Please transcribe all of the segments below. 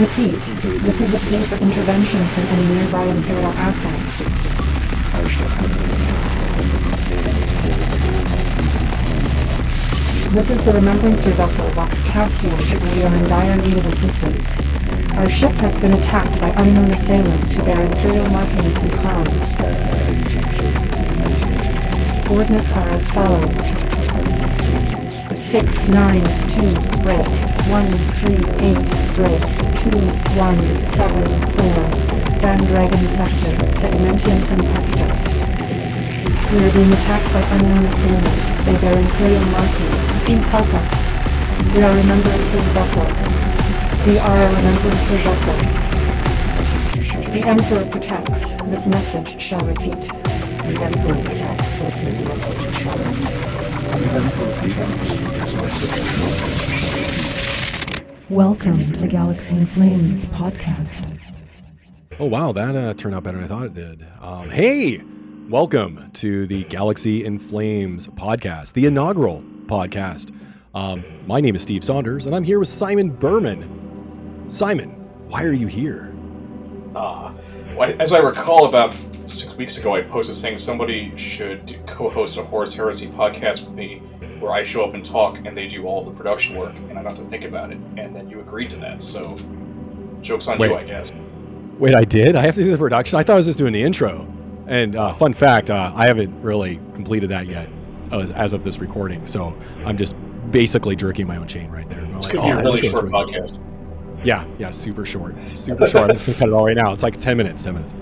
Repeat, this is a plea for intervention from any nearby Imperial assets. This is the Remembrancer vessel Vox Castian. We are in dire need of assistance. Our ship has been attacked by unknown assailants who bear Imperial markings and crowns. Coordinates are as follows. 692 break, 138 break, 2174, Van Dragon Sector, Segmentum Tempestus. We are being attacked by unknown assailants. They bear Imperial markings. Please help us. We are Remembrancer vessel. We are a Remembrancer vessel. The Emperor protects. This message shall repeat. The Emperor protects. This message shall repeat. The Emperor protects. This message shall repeat. Welcome to the Galaxy in Flames podcast. Oh, wow, that uh, turned out better than I thought it did. Um, hey, welcome to the Galaxy in Flames podcast, the inaugural podcast. Um, my name is Steve Saunders, and I'm here with Simon Berman. Simon, why are you here? Uh, well, as I recall, about six weeks ago, I posted saying somebody should co host a Horus Heresy podcast with me where I show up and talk and they do all the production work and I don't have to think about it. And then you agreed to that, so joke's on Wait. you, I guess. Wait, I did? I have to do the production? I thought I was just doing the intro. And uh, fun fact, uh, I haven't really completed that yet uh, as of this recording. So I'm just basically jerking my own chain right there. It's Like, going to be oh, a I really wish I was short podcast. Yeah, yeah, super short, super short. I'm just gonna cut it all right now. It's like ten minutes, ten minutes.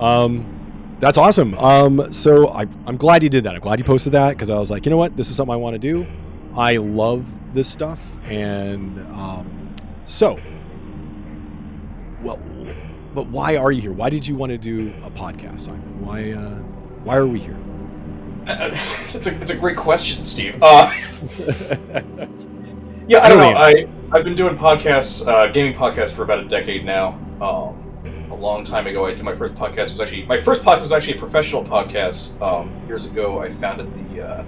Um, that's awesome. Um, so I, I'm glad you did that. I'm glad you posted that because I was like, you know what, this is something I want to do. I love this stuff, and um, so, well, but why are you here? Why did you want to do a podcast, Simon? Why, uh, why are we here? Uh, it's, a, it's a great question, Steve. Uh, yeah, I don't know. I, I've been doing podcasts, uh, gaming podcasts, for about a decade now. Um, long time ago, I did my first podcast. was actually My first podcast was actually a professional podcast. Um, years ago, I founded the uh,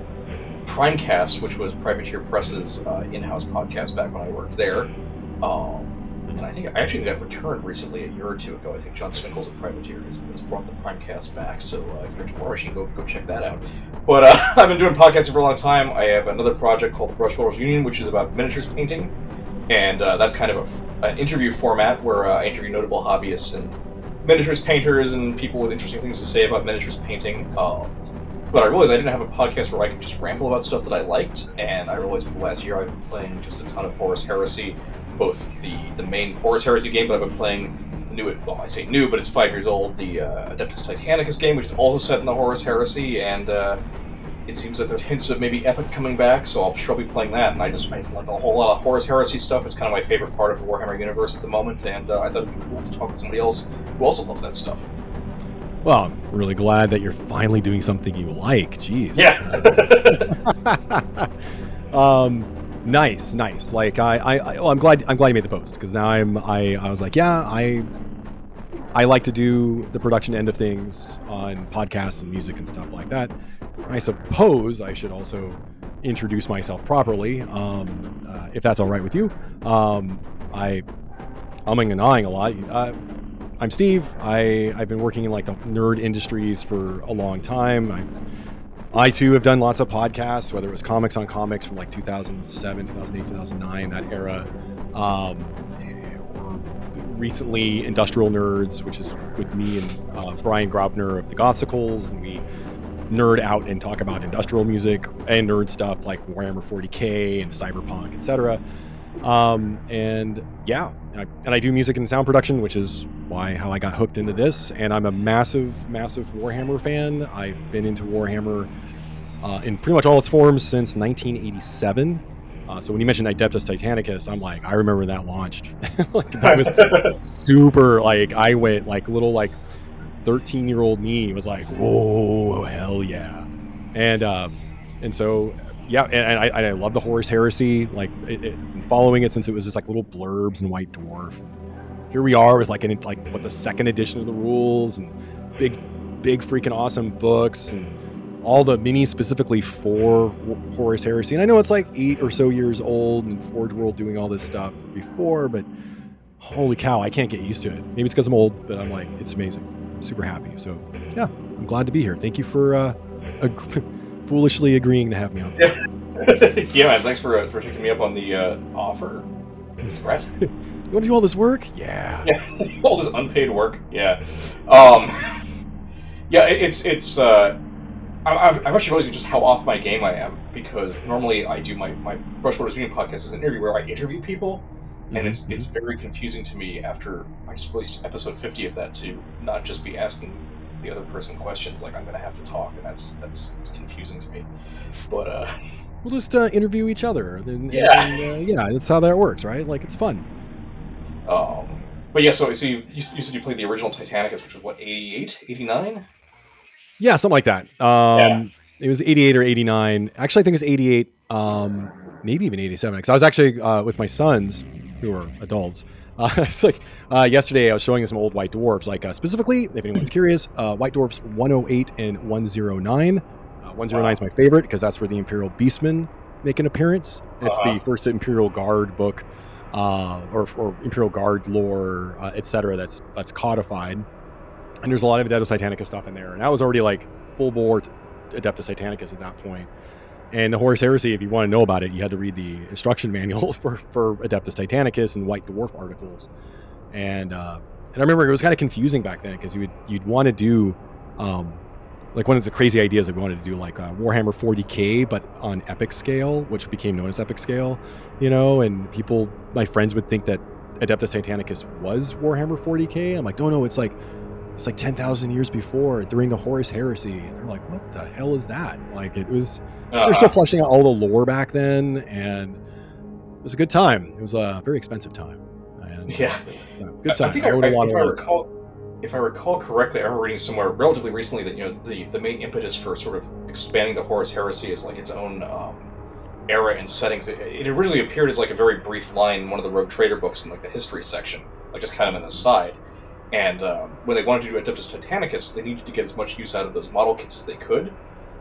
Primecast, which was Privateer Press's uh, in-house podcast back when I worked there. Um, and I think I actually got returned recently a year or two ago. I think John Swinkles at Privateer has, has brought the Primecast back. So uh, if you're into Warmachine, go go check that out. But uh, I've been doing podcasting for a long time. I have another project called the Brush Rollers Union, which is about miniatures painting, and uh, that's kind of a an interview format where uh, I interview notable hobbyists and miniatures painters and people with interesting things to say about miniatures painting. Um, but I realized I didn't have a podcast where I could just ramble about stuff that I liked, and I realized for the last year I've been playing just a ton of Horus Heresy, both the the main Horus Heresy game, but I've been playing the new. Well, I say new, but it's five years old. The uh, Adeptus Titanicus game, which is also set in the Horus Heresy, and uh, it seems like there's hints of maybe Epic coming back, so I'll sure be playing that. And I just, I just like a whole lot of Horus Heresy stuff. It's kind of my favorite part of the Warhammer universe at the moment, and uh, I thought it'd be cool to talk with somebody else who also loves that stuff. Well, I'm really glad that you're finally doing something you like. Jeez. Yeah. um, nice, nice. Like I, I, I well, I'm glad. I'm glad you made the post because now I'm. I, I was like, yeah, I, I like to do the production end of things on podcasts and music and stuff like that. I suppose I should also introduce myself properly, um, uh, if that's all right with you. Um, I, umming and ahhing a lot. Uh, I'm Steve. I I've been working in like the nerd industries for a long time. I've I too have done lots of podcasts, whether it was comics on comics from like 2007, 2008, 2009, that era, um, or recently Industrial Nerds, which is with me and uh, Brian Graupner of the Gothsicles, and we nerd out and talk about industrial music and nerd stuff like Warhammer 40k and Cyberpunk, etc. Um, and yeah, I, and I do music and sound production, which is why how I got hooked into this. And I'm a massive, massive Warhammer fan. I've been into Warhammer uh, in pretty much all its forms since 1987. Uh, so when you mentioned Adeptus Titanicus, I'm like, I remember that launched. like that was super. Like I went like little like 13 year old me was like, whoa, hell yeah, and um, and so yeah, and, and I, I love the Horus Heresy. Like it, it, following it since it was just like little blurbs and White Dwarf. Here we are with like an like what the second edition of the rules and big, big freaking awesome books and all the minis specifically for Horus Heresy. And I know it's like eight or so years old, and Forge World doing all this stuff before, but holy cow, I can't get used to it. Maybe it's because I'm old, but I'm like, it's amazing. Super happy. So yeah, I'm glad to be here. Thank you for uh, ag- foolishly agreeing to have me on. yeah, man. Thanks for uh, for taking me up on the uh, offer, threat. You want to do all this work? Yeah. Yeah, all this unpaid work. Yeah, um, yeah. It, it's it's. Uh, I'm, I'm actually realizing just how off my game I am because normally I do my my Brush Rollers Union podcast as an interview where I interview people, and it's Mhm. it's very confusing to me after I just released episode 50 of that to not just be asking the other person questions like I'm gonna have to talk, and that's that's it's confusing to me. But uh, We'll just uh, interview each other. And, and, Yeah. uh, yeah, that's how that works, right? Like it's fun. um, but yeah. So so you, you you said you played the original Titanicus, which was what 88, 89? Yeah, something like that. Um, It was 88 or 89. Actually, I think it was 88, um, maybe even 87. Because I was actually uh, with my sons, who are adults. Uh, it's like uh, yesterday I was showing some old White Dwarfs. Like uh, specifically, if anyone's curious, uh, White Dwarfs 108 and 109. Uh, 109 is my favorite because that's where the Imperial Beastmen make an appearance. It's Uh-huh. the first Imperial Guard book, uh, or, or Imperial Guard lore, uh, etc. That's that's codified and there's a lot of Adeptus Titanicus stuff in there. And I was already like full bore Adeptus Titanicus at that point. And the Horus Heresy, if you want to know about it, you had to read the instruction manual for, for Adeptus Titanicus and White Dwarf articles. And uh, and I remember it was kind of confusing back then because you would you'd want to do um, like one of the crazy ideas that we wanted to do like uh, Warhammer 40k, but on epic scale, which became known as epic scale, you know. And people, my friends, would think that Adeptus Titanicus was Warhammer 40k. I'm like, no, no, it's like it's like 10,000 years before during the Horus Heresy. And they're like, what the hell is that? Like, it was, they're Uh-huh. still fleshing out all the lore back then. And it was a good time. It was a very expensive time. And, uh, Yeah. Good time. I think I, a I- lot if of I recall, if I recall correctly, I remember reading somewhere relatively recently that you know the the main impetus for sort of expanding the Horus Heresy is like its own um, era and settings. It, it originally appeared as like a very brief line in one of the Rogue Trader books in like the history section, like just kind of an aside. And um, when they wanted to do Adeptus Titanicus, they needed to get as much use out of those model kits as they could.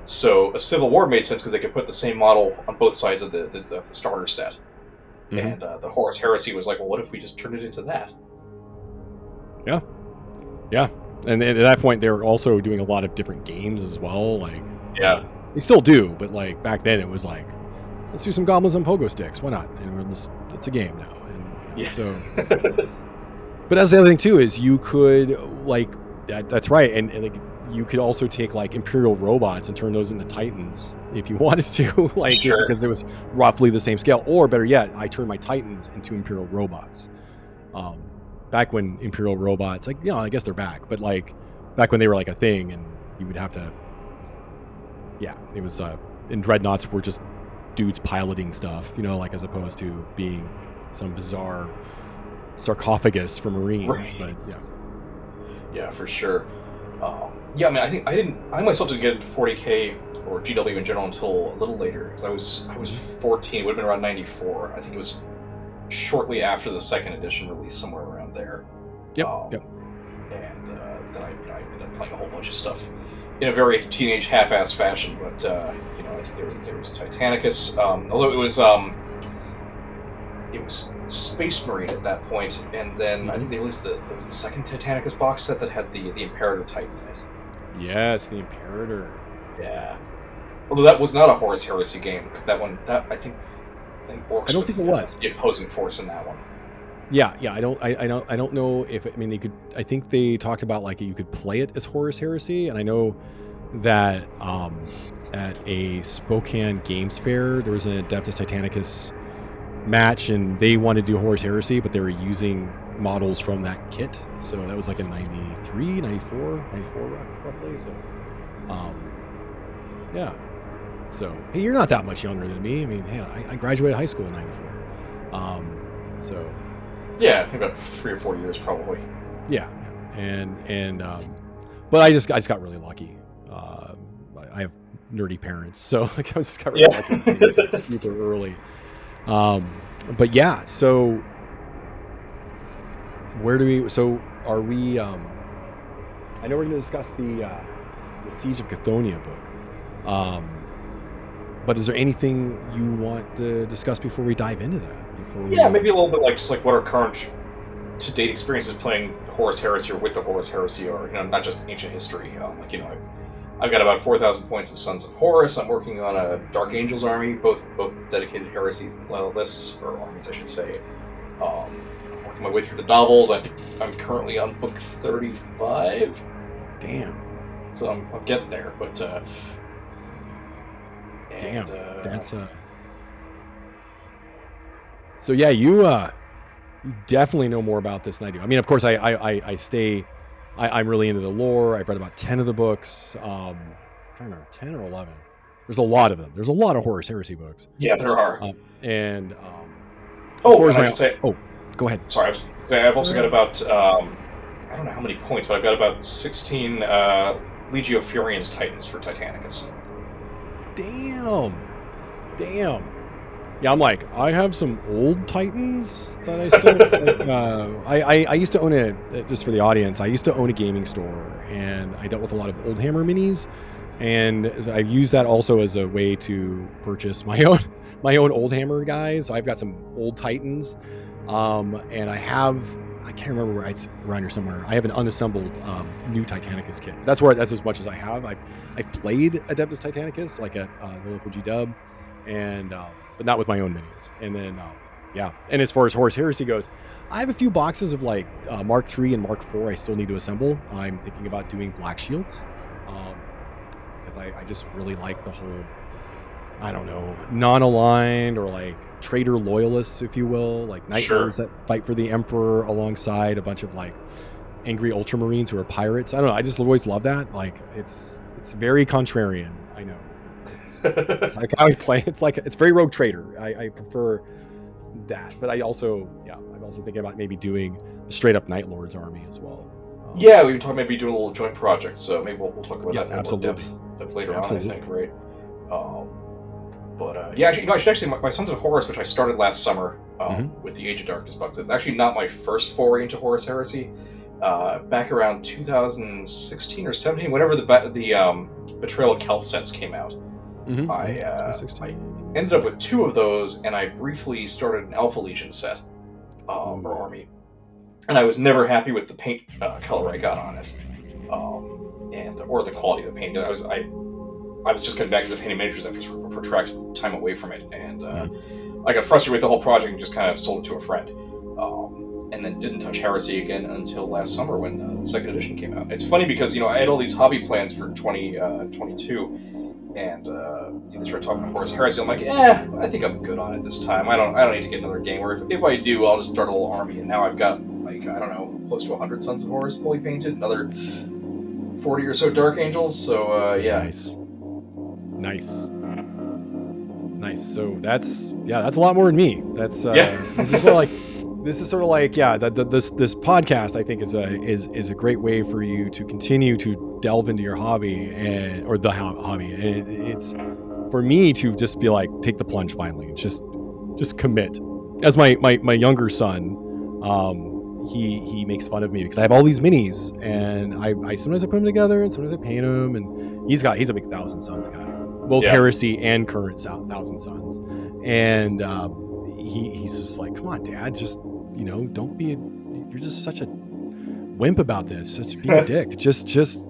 So a Civil War made sense because they could put the same model on both sides of the the, of the starter set. Mhm. And uh, the Horus Heresy was like, well, what if we just turned it into that? Yeah. Yeah. And at that point, they were also doing a lot of different games as well. Like, Yeah. they still do, but like back then, it was like, let's do some goblins and pogo sticks. Why not? And we're just, it's a game now. And Yeah. so, But that's the other thing too is you could like that, that's right, and, and like you could also take like Imperial robots and turn those into Titans if you wanted to, like Sure. because it was roughly the same scale. Or better yet, I turned my Titans into Imperial robots. Um, back when Imperial robots, like you know, I guess they're back, but like back when they were like a thing, and you would have to, yeah, it was. Uh, and dreadnoughts were just dudes piloting stuff, you know, like as opposed to being some bizarre sarcophagus for Marines. Right. But yeah. Yeah, for sure. Um, yeah, I mean, I think I didn't. I myself didn't get into 40k or GW in general until a little later because I was I was 14. It would have been around 94. I think it was shortly after the second edition release, somewhere around there. Yep. Um, yep. And uh, then I, I ended up playing a whole bunch of stuff in a very teenage half-ass fashion. But uh, you know, I think there was there was Titanicus. Um, although it was um, it was Space Marine at that point, and then I think they released the there was the second Titanicus box set that had the the Imperator Titan in it. Yes, the Imperator. Yeah. Although that was not a Horus Heresy game because that one that I think I think Orcs I don't think it was. the opposing force in that one. Yeah, yeah. I don't. I, I don't. I don't know if. I mean, they could. I think they talked about like you could play it as Horus Heresy, and I know that um, at a Spokane Games Fair there was an Adeptus Titanicus match, and they wanted to do Horus Heresy, but they were using models from that kit. So that was like in 93, 94, 94 roughly. So, um, yeah. So hey, you're not that much younger than me. I mean, hey, I, I graduated high school in '94. Um, so Yeah, I think about three or four years probably. yeah, and and um, but I just I just got really lucky. Uh, I- have nerdy parents, so like, I just got really Yeah. lucky getting into it super early. Um, but yeah, so where do we? So are we? Um, I know we're going to discuss the uh, the Siege of Cthonia book. Um, but is there anything you want to discuss before we dive into that? Before Yeah, maybe a little bit like just like what our current to date experiences playing Horus Heresy or with the Horus Heresy are. You know, not just ancient history. Um, like you know, I've, got about four thousand points of Sons of Horus. I'm working on a Dark Angels army, both both dedicated heresy lists or armies, I should say. Um, I'm working my way through the novels. I think I'm currently on book thirty-five. Damn, So I'm, I'm getting there, but uh, and, damn, uh, that's a. So yeah, you uh, you definitely know more about this than I do. I mean, of course, I I I, I stay. I, I'm really into the lore. I've read about ten of the books. Um, I'm trying to remember ten or eleven. There's a lot of them. There's a lot of Horus Heresy books, yeah, there are. um, and um, oh, far as and I my- should say, oh, go ahead. sorry, I I've also got about um, I don't know how many points, but I've got about sixteen uh, Legio Fureans Titans for Titanicus. Damn. Damn. Yeah, I'm like, I have some old Titans that I still. like, uh, I, I I used to own a uh, just for the audience. I used to own a gaming store, and I dealt with a lot of old Hammer minis, and I've used that also as a way to purchase my own my own old Hammer guys. So I've got some old Titans, um, and I have I can't remember where it's around here somewhere. I have an unassembled um, new Titanicus kit. That's where that's as much as I have. I've I've played Adeptus Titanicus like at uh, the local G Dub, and um, but not with my own minis. And then um, yeah, and as far as Horus Heresy goes, I have a few boxes of like uh, Mark III and Mark IV. I still need to assemble. I'm thinking about doing Black Shields because I, I just really like the whole I don't know non-aligned or like traitor loyalists, if you will, like Night Sure. That fight for the Emperor alongside a bunch of like angry Ultramarines who are pirates. I don't know. I just always love that. Like it's it's very contrarian. It's, it's like how I play. It's like it's very Rogue Trader. I, I prefer that, but I also yeah, I'm also thinking about maybe doing a straight up Night Lords army as well. Um, yeah, we were talking maybe doing a little joint project, so maybe we'll, we'll talk about Yeah, that in more absolutely. depth, depth later Absolutely. on. I think, right? Um, but uh, yeah, actually, you know, I should actually my, my Sons of Horus, which I started last summer um, Mm-hmm. with the Age of Darkness books. It's actually not my first foray into Horus Heresy. Uh, back around 2016 or 17, whenever the the um, Betrayal of Calth sets came out, mhm, I, uh, 2016. ended up with two of those, and I briefly started an Alpha Legion set um, or army, and I was never happy with the paint uh, color I got on it, um, and or the quality of the paint. I was I, I was just getting back to the painting miniatures after a protracted time away from it, and uh, I got frustrated with the whole project and just kind of sold it to a friend. Um, and then didn't touch Heresy again until last summer when uh, the second edition came out. It's funny because you know I had all these hobby plans for 2022, and uh, they started talking to Horus Heresy. I'm like, eh, I think I'm good on it this time. I don't, I don't need to get another game. Or if, if I do, I'll just start a little army. And now I've got like I don't know, close to 100 Sons of Horus fully painted, another 40 or so Dark Angels. So uh, yeah, Nice. Nice. Nice. So that's yeah, that's a lot more than me. That's uh, Yeah. this is what like this is sort of like yeah, that that- this this podcast I think is a is is a great way for you to continue to delve into your hobby and or the hobby. And it's for me to just be like take the plunge finally. Just just commit. As my my my younger son, um, he he makes fun of me because I have all these minis and I, I sometimes I put them together and sometimes I paint them and he's got he's a big Thousand Sons guy, both Yeah. Heresy and current Thousand Sons, and um, he he's just like, come on, Dad, just you know, don't be a, you're just such a wimp about this, such being a dick, just just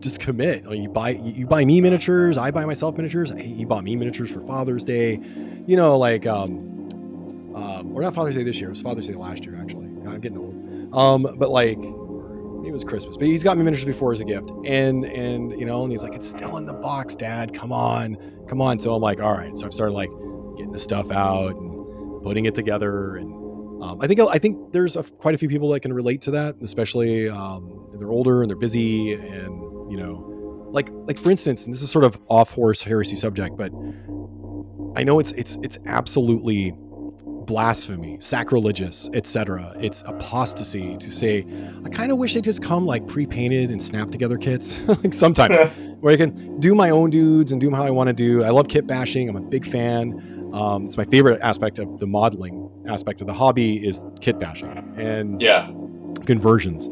just commit. Like you buy you buy me miniatures, I buy myself miniatures. Hey, He bought me miniatures for Father's Day, you know, like um, um, or not Father's Day this year. It was Father's Day last year, actually. God, I'm getting old. Um, but like, it was Christmas. But he's got me miniatures before as a gift, and and you know, and he's like, it's still in the box, Dad. Come on, come on. So I'm like, all right. So I've started like getting the stuff out and putting it together, and um, I think I think there's a, quite a few people that can relate to that, especially um, if they're older and they're busy, and you know, like like for instance, and this is sort of off Horus heresy subject, but I know it's it's it's absolutely blasphemy, sacrilegious, etc. It's apostasy to say, I kind of wish they just come like pre-painted and snap together kits. like sometimes where I can do my own dudes and do them how I want to do. I love kit bashing. I'm a big fan. Um, it's my favorite aspect of the modeling aspect of the hobby is kit bashing and yeah, conversions.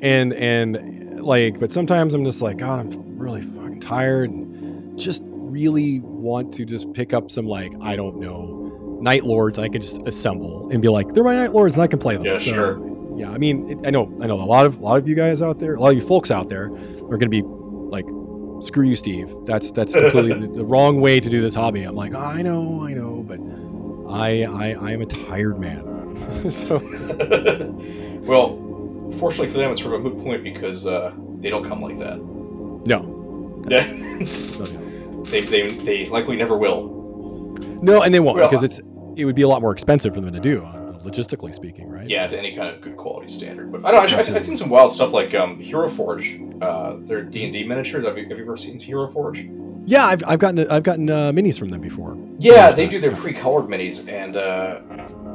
And and like, but sometimes I'm just like, God, I'm really fucking tired. And just really want to just pick up some like I don't know night lords, I can just assemble and be like, they're my night lords, and I can play them. Yeah, So, sure. Yeah, I mean, it, I know, I know a lot of a lot of you guys out there, a lot of you folks out there, are going to be like, screw you, Steve. That's that's completely the, the wrong way to do this hobby. I'm like, oh, I know, I know, but I I I am a tired man. so well, fortunately for them, it's sort of a moot point because uh, they don't come like that. no, they, no, no. they, they likely never will. No, and they won't Well, because it's it would be a lot more expensive for them to do, uh, logistically speaking, right? Yeah, to any kind of good quality standard. But I don't know. I've, I've seen some wild stuff like um, Hero Forge. Uh, their D and D miniatures. Have you, have you ever seen Hero Forge? Yeah, I've, I've gotten I've gotten uh, minis from them before. Yeah, they do their pre-colored minis, and uh,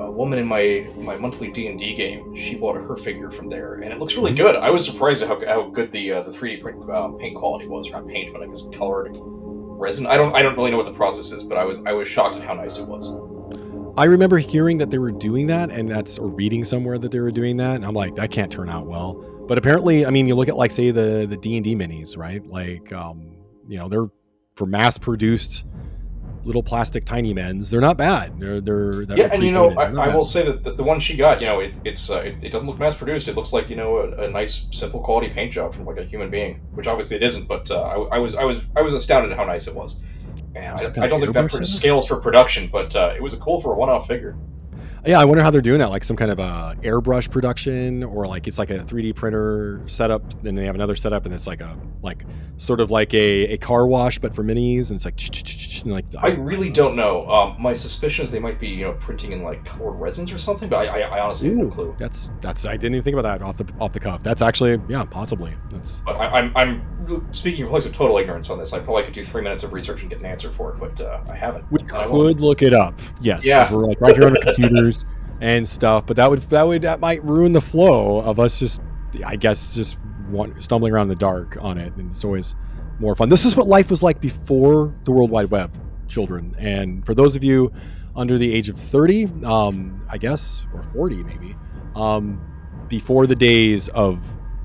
a woman in my my monthly D and D game, she bought her figure from there, and it looks really good. I was surprised at how, how good the uh, the 3D print uh, paint quality was, or not paint, but I guess colored resin. I don't I don't really know what the process is, but I was I was shocked at how nice it was. I remember hearing that they were doing that, and that's or reading somewhere that they were doing that, and I'm like, that can't turn out well. But apparently, I mean, you look at like say the the D and D minis, right? Like, um, you know, they're for mass produced little plastic tiny men's. They're not bad. They're they're, they're yeah, and you know. I, I will say that the, the one she got, you know, it, it's uh, it, it doesn't look mass produced. It looks like you know a, a nice, simple quality paint job from like a human being, which obviously it isn't. But uh, I, I was I was I was astounded at how nice it was. And Some I, I don't think that airbrush pr- setup? scales for production, but uh, it was a cool for a one-off figure. Yeah, I wonder how they're doing that. Like some kind of a airbrush production, or like it's like a 3D printer setup. Then they have another setup, and it's like a like sort of like a, a car wash, but for minis, and it's like and like I really don't know. Um, my suspicion is they might be you know printing in like colored resins or something, but I, I, I honestly have no clue. that's that's I didn't even think about that off the off the cuff. That's actually yeah, possibly. That's But I, I'm I'm speaking from a place of total ignorance on this. I probably could do three minutes of research and get an answer for it, but uh, I haven't. we and I won't. could look it up. Yes, Yeah. we're like right here on the computers and stuff. But that would that would that might ruin the flow of us just I guess just want, stumbling around in the dark on it, and it's always more fun. This is what life was like before the World Wide Web, children. And for those of you under the age of 30, um, I guess, or 40 maybe, um, before the days of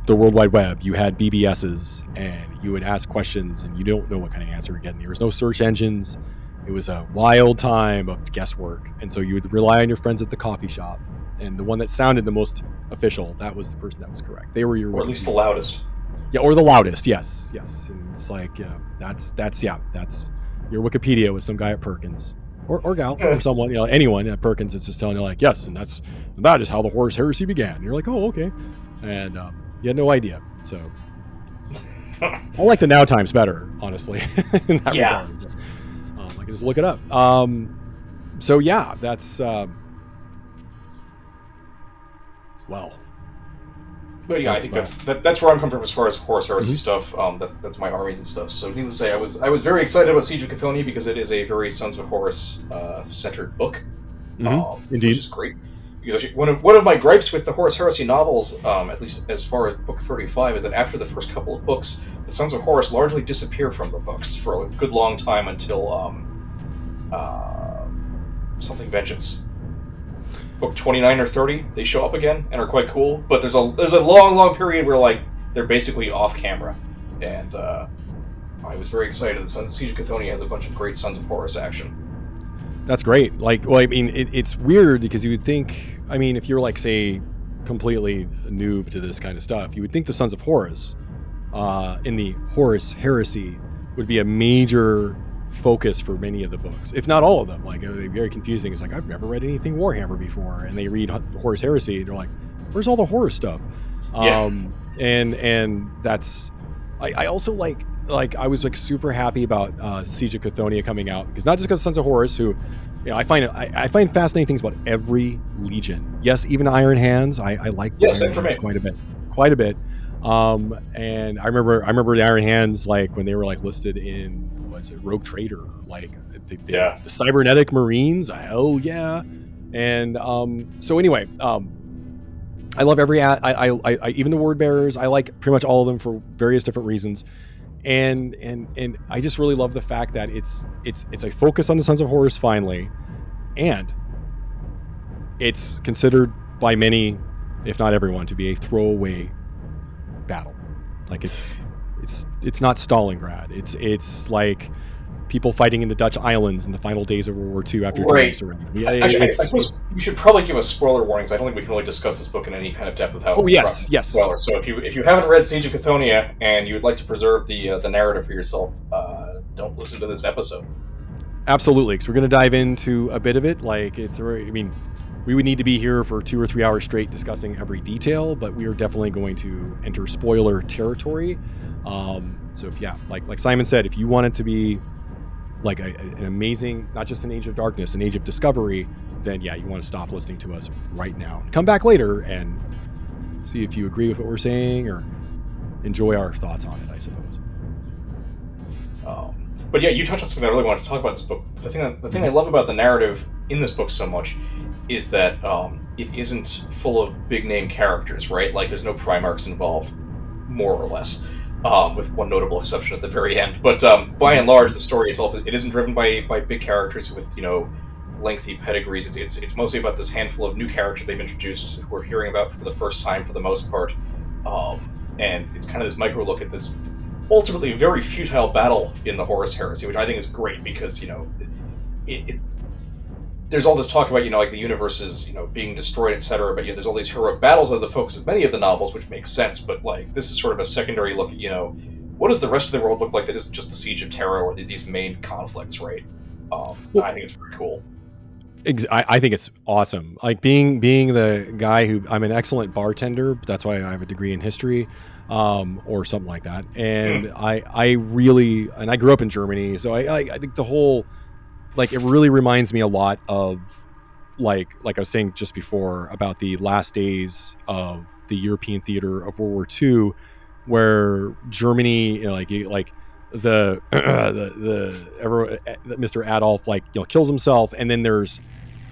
the World Wide Web, you had BBSs and you would ask questions and you don't know what kind of answer you're getting. There was no search engines. It was a wild time of guesswork. And so you would rely on your friends at the coffee shop. And the one that sounded the most official, that was the person that was correct. They were your or at least the loudest. Yeah, or the loudest. Yes, yes. And it's like, that's that's yeah, that's your Wikipedia with some guy at Perkins or, or gal or someone, you know, anyone at Perkins that's just telling you like, yes, and that's that is how the Horus heresy began. And you're like, oh, okay, and um, you had no idea. So I like the now times better, honestly. Yeah. regard. Just look it up. Um, so yeah, that's um, well. But yeah, I think fine. that's that, that's where I'm coming from as far as Horus heresy Mhm. stuff. Um, that's that's my armies and stuff. So needless to say, I was I was very excited about Siege of Cthonia because it is a very Sons of Horus uh, centered book. Mhm. um, Indeed. which is great. Because actually, one of one of my gripes with the Horus Heresy novels, um, at least as far as book thirty five, is that after the first couple of books, the Sons of Horus largely disappear from the books for a good long time until um, uh, something Vengeance. Book twenty nine or thirty, they show up again and are quite cool. But there's a there's a long long period where like they're basically off camera, and uh, I was very excited. The Sons Siege of Cthonia has a bunch of great Sons of Horus action. That's great. Like, well, I mean, it, it's weird because you would think, I mean, if you're like, say, completely noob to this kind of stuff, you would think the Sons of Horus uh, in the Horus heresy would be a major focus for many of the books, if not all of them. Like, it very confusing. It's like, I've never read anything Warhammer before. And they read Horus heresy, and they're like, where's all the horror stuff? Yeah. Um, and, and that's, I, I also like, like I was like super happy about uh, Siege of Cthonia coming out because not just because Sons of Horus, who, you know, I find I, I find fascinating things about every legion. Yes, even Iron Hands, I, I like Yes, Iron Hands quite a bit, quite a bit. Um, and I remember I remember the Iron Hands like when they were like listed in was it Rogue Trader, like the, the, Yeah. the cybernetic Marines. Hell yeah! And um, so anyway, um, I love every i even the word bearers. I like pretty much all of them for various different reasons, and and and I just really love the fact that it's it's it's a focus on the Sons of Horus finally, and it's considered by many, if not everyone, to be a throwaway battle. Like it's it's it's not Stalingrad. It's it's like people fighting in the Dutch islands in the final days of World War II after Right. Germany surrendered. Yeah, Actually, I, I suppose we should probably give a spoiler warning. 'cause I don't think we can really discuss this book in any kind of depth without. Oh yes, yes. spoilers. So if you if you haven't read Siege of Cthonia and you would like to preserve the uh, the narrative for yourself, uh, don't listen to this episode. Absolutely, because we're going to dive into a bit of it. Like it's, I mean, we would need to be here for two or three hours straight discussing every detail, but we are definitely going to enter spoiler territory. Um, so if yeah, like like Simon said, if you want it to be like a, an amazing, not just an age of darkness, an age of discovery, then yeah, you want to stop listening to us right now. Come back later and see if you agree with what we're saying or enjoy our thoughts on it. I suppose. Um, but yeah, you touched on something I really wanted to talk about this book. The thing, the thing I love about the narrative in this book so much is that um, it isn't full of big name characters, right? Like there's no Primarchs involved, more or less, um, with one notable exception at the very end. But um, by and large, the story itself it isn't driven by by big characters with you know lengthy pedigrees. It's, it's it's mostly about this handful of new characters they've introduced who we're hearing about for the first time for the most part, um, and it's kind of this micro look at this ultimately very futile battle in the Horus Heresy, which I think is great because you know, it, it there's all this talk about you know like the universe is you know being destroyed, etc. But yeah, there's all these heroic battles that are the focus of many of the novels, which makes sense. But like this is sort of a secondary look at you know what does the rest of the world look like that isn't just the siege of Terra or the, these main conflicts, right? Um, Well- I think it's very cool. Ex- I, I think it's awesome. Like being being the guy who I'm an excellent bartender. But that's why I have a degree in history, um, or something like that. And I I really and I grew up in Germany, so I, I I think the whole like it really reminds me a lot of like like I was saying just before about the last days of the European theater of World War II, where Germany you know, like like the the the ever eh, Mr. Adolf like you know kills himself, and then there's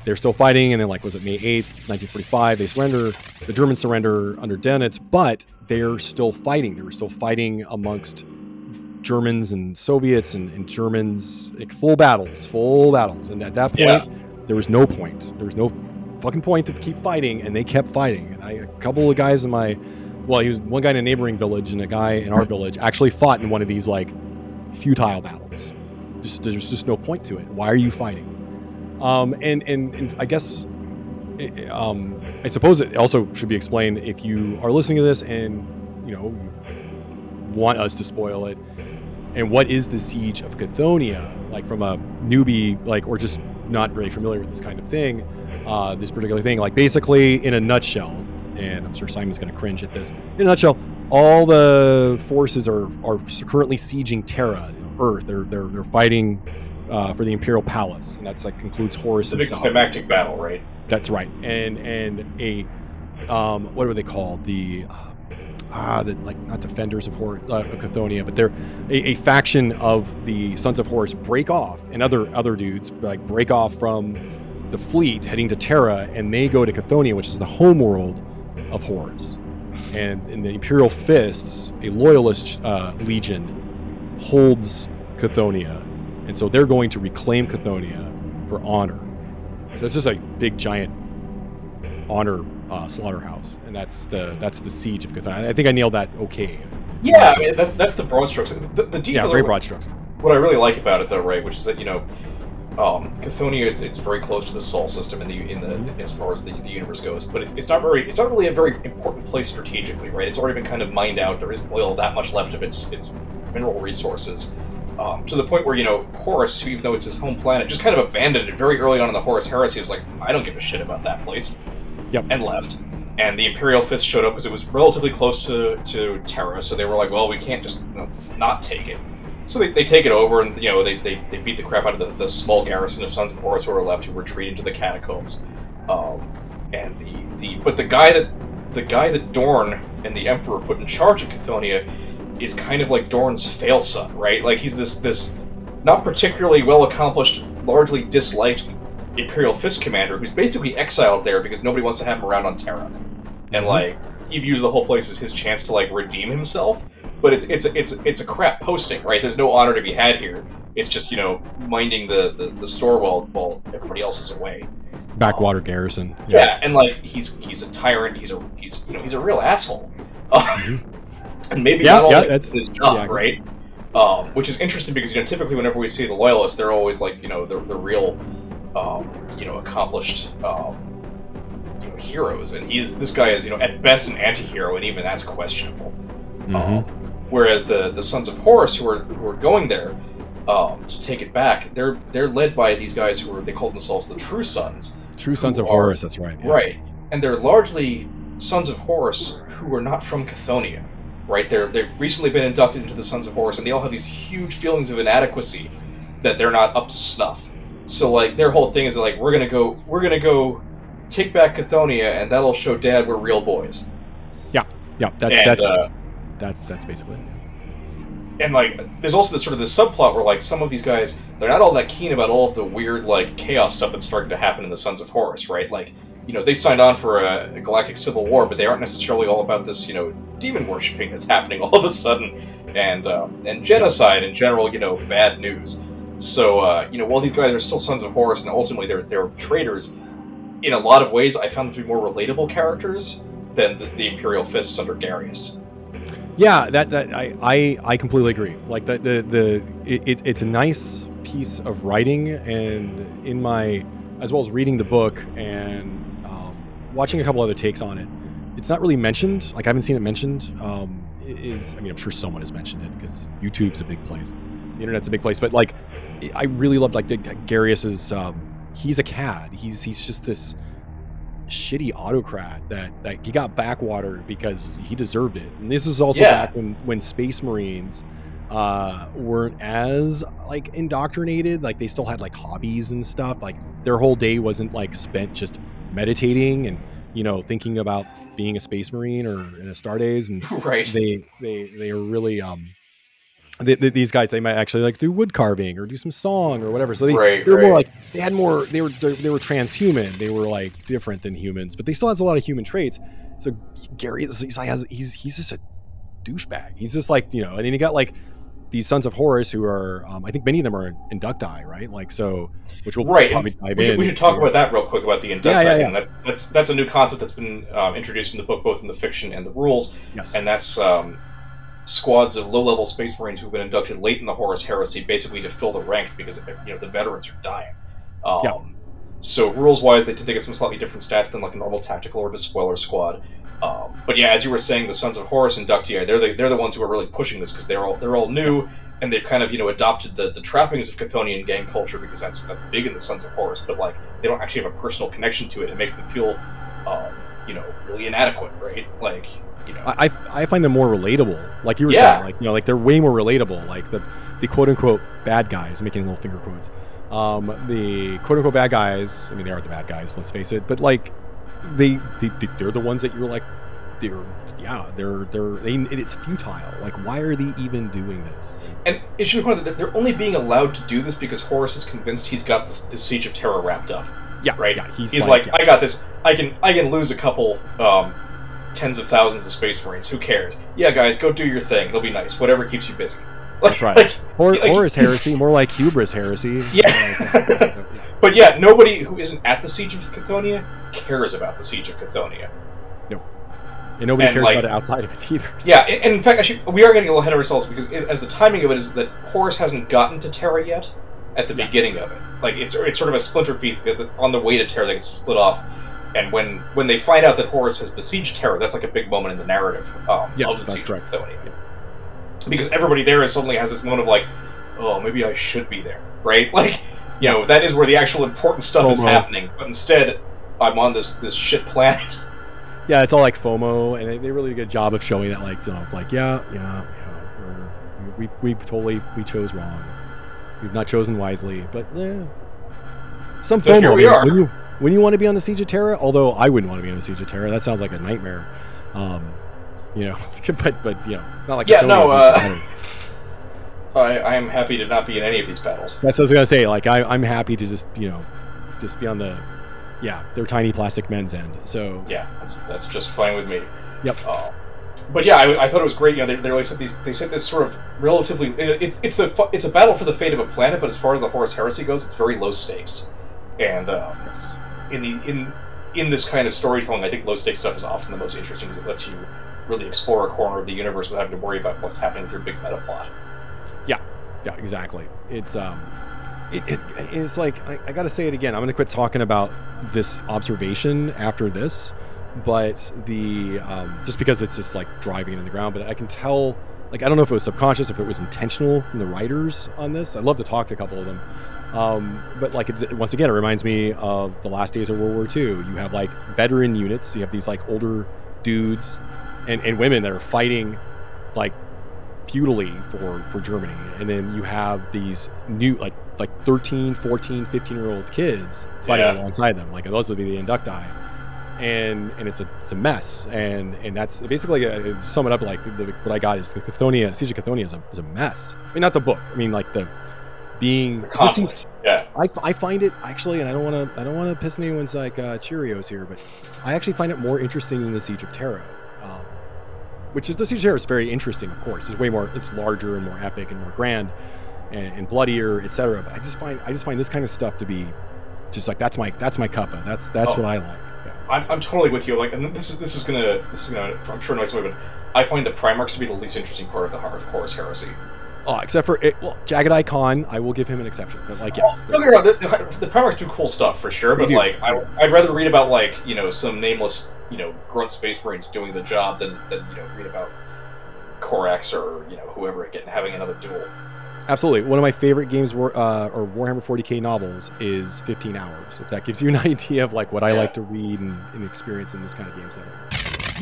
they're still fighting, and then like was it May eighth, nineteen forty five? They surrender. The Germans surrender under Dönitz, but they're still fighting. They were still fighting amongst Germans and Soviets and, and Germans, like full battles, full battles. And at that point, Yeah. there was no point. There was no fucking point to keep fighting, and they kept fighting. And I, a couple of guys in my, well, he was one guy in a neighboring village, and a guy in our village actually fought in one of these like futile battles. Just there's just no point to it. Why are you fighting? Um, and, and and I guess, i- um, I suppose it also should be explained if you are listening to this and you know want us to spoil it. And what is the siege of Cthonia? Like from a newbie, like or just not very familiar with this kind of thing, uh, this particular thing. Like basically, in a nutshell, and I'm sure Simon's going to cringe at this. In a nutshell, all the forces are are currently sieging Terra, Earth. They're they're they're fighting uh, for the Imperial Palace, and that's like concludes Horus It's a big climactic battle, right? That's right. And and a um, what are they called? The um, ah, the like not defenders of Hor- uh, of but they're a, a faction of the Sons of Horus break off, and other other dudes like break off from the fleet heading to Terra, and they go to Cthonia, which is the homeworld of Horus. And in the Imperial Fists, a loyalist uh, legion holds Cthonia, and so they're going to reclaim Cthonia for honor. So it's just a big giant honor uh, slaughterhouse, and that's the that's the siege of Cthulhu. I think I nailed that okay. Yeah, I mean, that's that's the broad strokes. The, the Yeah, very broad strokes. what I really like about it, though, right, which is that you know, um, Cthonia, it's, it's very close to the Sol system in the in the as far as the, the universe goes, but it's, it's not very it's not really a very important place strategically, right? It's already been kind of mined out. There isn't oil that much left of its its mineral resources. Um, to the point where you know Horus, even though it's his home planet, just kind of abandoned it very early on in the Horus Heresy. It was like, I don't give a shit about that place, Yep. and left. And the Imperial Fist showed up because it was relatively close to, to Terra, so they were like, well, we can't just you know, not take it. So they, they take it over, and you know they, they, they beat the crap out of the, the small garrison of Sons of Horus who were left, who retreat into the catacombs. Um, and the, the but the guy that the guy that Dorn and the Emperor put in charge of Cthonia is kind of like Dorn's fail son, right? Like he's this this not particularly well accomplished, largely disliked Imperial Fist commander who's basically exiled there because nobody wants to have him around on Terra, and Mhm. like he views the whole place as his chance to like redeem himself. But it's it's it's it's a crap posting, right? There's no honor to be had here. It's just you know minding the the, the store while while everybody else is away. Backwater garrison. Yeah. and like he's he's a tyrant. He's a he's you know he's a real asshole. and maybe Yeah, all yeah, that that's- his job, yeah. right? um, which is interesting because you know typically whenever we see the loyalists, they're always like you know the the real um, you know accomplished um, you know heroes, and he's this guy is you know at best an anti-hero, and even that's questionable. Um, whereas the the Sons of Horus who are who are going there um, to take it back, they're they're led by these guys who are they call themselves the True Sons, True Sons of are- Horus. That's right. yeah. right? And they're largely Sons of Horus who are not from Cthonia, right? They're they've recently been inducted into the Sons of Horus, and they all have these huge feelings of inadequacy that they're not up to snuff. So like their whole thing is like we're gonna go we're gonna go take back Cthonia, and that'll show Dad we're real boys. Yeah, yeah, that's and, that's uh, that's that's basically. it. and like there's also this sort of this subplot where like some of these guys they're not all that keen about all of the weird like chaos stuff that's starting to happen in the Sons of Horus, right? Like you know they signed on for a, a galactic civil war, but they aren't necessarily all about this you know demon worshipping that's happening all of a sudden, and um, and genocide in general. You know bad news. So uh, you know while these guys are still Sons of Horus and ultimately they're they're traitors, in a lot of ways I found them to be more relatable characters than the, the Imperial Fists under Darius. Yeah, that that I I, I completely agree. Like the the the it, it, it's a nice piece of writing, and in my as well as reading the book and um, watching a couple other takes on it, it's not really mentioned. Like I haven't seen it mentioned. Um, is I mean I'm sure someone has mentioned it because YouTube's a big place, the internet's a big place. But like I really loved like the Garius's. Um, he's a cad. He's he's just this shitty autocrat that that he got backwater because he deserved it. And this is also Yeah. back when when Space Marines uh weren't as like indoctrinated like they still had like hobbies and stuff like their whole day wasn't like spent just meditating and you know thinking about being a space marine or in a star days and right. they they they are really um they, they- these guys they might actually like do wood carving or do some song or whatever. So they Right, they're more like they had more they were they, they were transhuman. They were like different than humans but they still has a lot of human traits. So gary is he's has he's he's just a douchebag. He's just like you know and then you got like these sons of horus who are um, i think many of them are inductii right? Like so which will Right, probably dive We should, in we should talk about that real quick about the inductii Yeah, yeah, yeah. thing. That's that's that's a new concept that's been um, introduced in the book, both in the fiction and the rules, yes. And that's um, squads of low-level space marines who've been inducted late in the Horus Heresy, basically to fill the ranks because you know the veterans are dying. Um, Yeah. So rules-wise, they tend to get some slightly different stats than like a normal tactical or despoiler squad. Um, but yeah, as you were saying, the Sons of Horus inductee, they're the, they're the ones who are really pushing this because they're all they're all new and they've kind of you know adopted the, the trappings of Chthonian gang culture because that's that's big in the Sons of Horus, but like they don't actually have a personal connection to it. It makes them feel, um, you know, really inadequate, right? Like you know, I, I I find them more relatable. Like you were Yeah. saying, like you know, like they're way more relatable. Like the the quote unquote bad guys, making little finger quotes. Um, the quote unquote bad guys. I mean, they are the bad guys. Let's face it. But like, they, they they're the ones that you're like, they're yeah, they're they're they, it's futile. Like, why are they even doing this? and it should be pointed out that they're only being allowed to do this because Horus is convinced he's got this, the siege of Terra wrapped up. Yeah, Right. Yeah, he's, He's like, yeah. I got this. I can I can lose a couple um, tens of thousands of space marines. Who cares? Yeah, guys, go do your thing. It'll be nice. Whatever keeps you busy. Like, That's right. Like, Hor- like- Horus heresy, more like hubris heresy. Yeah. but yeah, nobody who isn't at the siege of Cthonia cares about the siege of Cthonia. No. And nobody And, cares like- about it outside of it either. So- Yeah, and, in fact, actually, we are getting a little ahead of ourselves because it, as the timing of it is that Horus hasn't gotten to Terra yet at the Yes. beginning of it. Like it's it's sort of a splinter feed on the way to Terra. that get split off, and when when they find out that Horus has besieged Terra, that's like a big moment in the narrative um, Yes, the that's correct. Cthonia. Because everybody there is suddenly has this moment of like, oh, maybe I should be there, right? Like, you know, that is where the actual important stuff is happening. But instead, I'm on this this shit planet. yeah, it's all like FOMO, and they, they really do a good job of showing that, like, you know, like, yeah, yeah, yeah, we, we totally we chose wrong. We've not chosen wisely, but yeah. some But FOMO. here we are. When you when you want to be on the siege of Terra, although I wouldn't want to be on the siege of Terra, that sounds like a nightmare. Um, you know, but but you know, not like Yeah, no, uh. I, I am happy to not be in any of these battles. That's what I was gonna say. Like, I, I'm happy to just you know, just be on the, yeah, they're tiny plastic men's end. So Yeah, that's that's just fine with me. Yep. Uh, but yeah, I, I thought it was great. You know, they, they really set these. They set this sort of relatively. it- It's it's a fu- it's a battle for the fate of a planet, but as far as the Horus Heresy goes, it's very low stakes. And um, in the in in this kind of storytelling, I think low stakes stuff is often the most interesting because it lets you really explore a corner of the universe without having to worry about what's happening your big meta plot. Yeah, yeah, exactly. It's um, it, it it's like I, I got to say it again. I'm to quit talking about this observation after this, but the um, just because it's just like driving it in the ground. But I can tell, like I don't know if it was subconscious, if it was intentional from the writers on this. I'd love to talk to a couple of them. Um, but like it, once again, it reminds me of the last days of World War II. You have like veteran units. You have these like older dudes and, and women that are fighting like feudally for for Germany and then you have these new like like 13 14 15 year old kids fighting Yeah. alongside them like those would be the inductii and and it's a it's a mess and and that's basically uh, sum it up like the, what I got is Cthonia Siege of Cthonia is a, is a mess I mean not the book I mean like the being just seems-. Yeah. I, I find it actually, and I don't want to I don't want to piss anyone's like uh, Cheerios here, but I actually find it more interesting than the Siege of Terra, um, which is the Siege of Terra is very interesting, of course. It's way more it's larger and more epic and more grand and, and bloodier, etc. But I just find I just find this kind of stuff to be just like that's my that's my cuppa. That's that's Oh. what I like. Yeah. I'm, I'm totally with you. Like, and this is this is gonna this is gonna I'm sure annoy somebody, but I find the Primarchs to be the least interesting part of the Hor- Horus Heresy. Oh, except for it, well, Jaghatai Khan, I will give him an exception, but like yes, Don't get me wrong, the, the, the Primarchs do cool stuff for sure, but like I, I'd rather read about like you know some nameless you know grunt space marines doing the job than than you know read about Corax or you know whoever getting having another duel. Absolutely. One of my favorite games war, uh, or Warhammer 40k novels is 15 Hours. If that gives you an idea of like what I like to read and, and experience in this kind of game setting.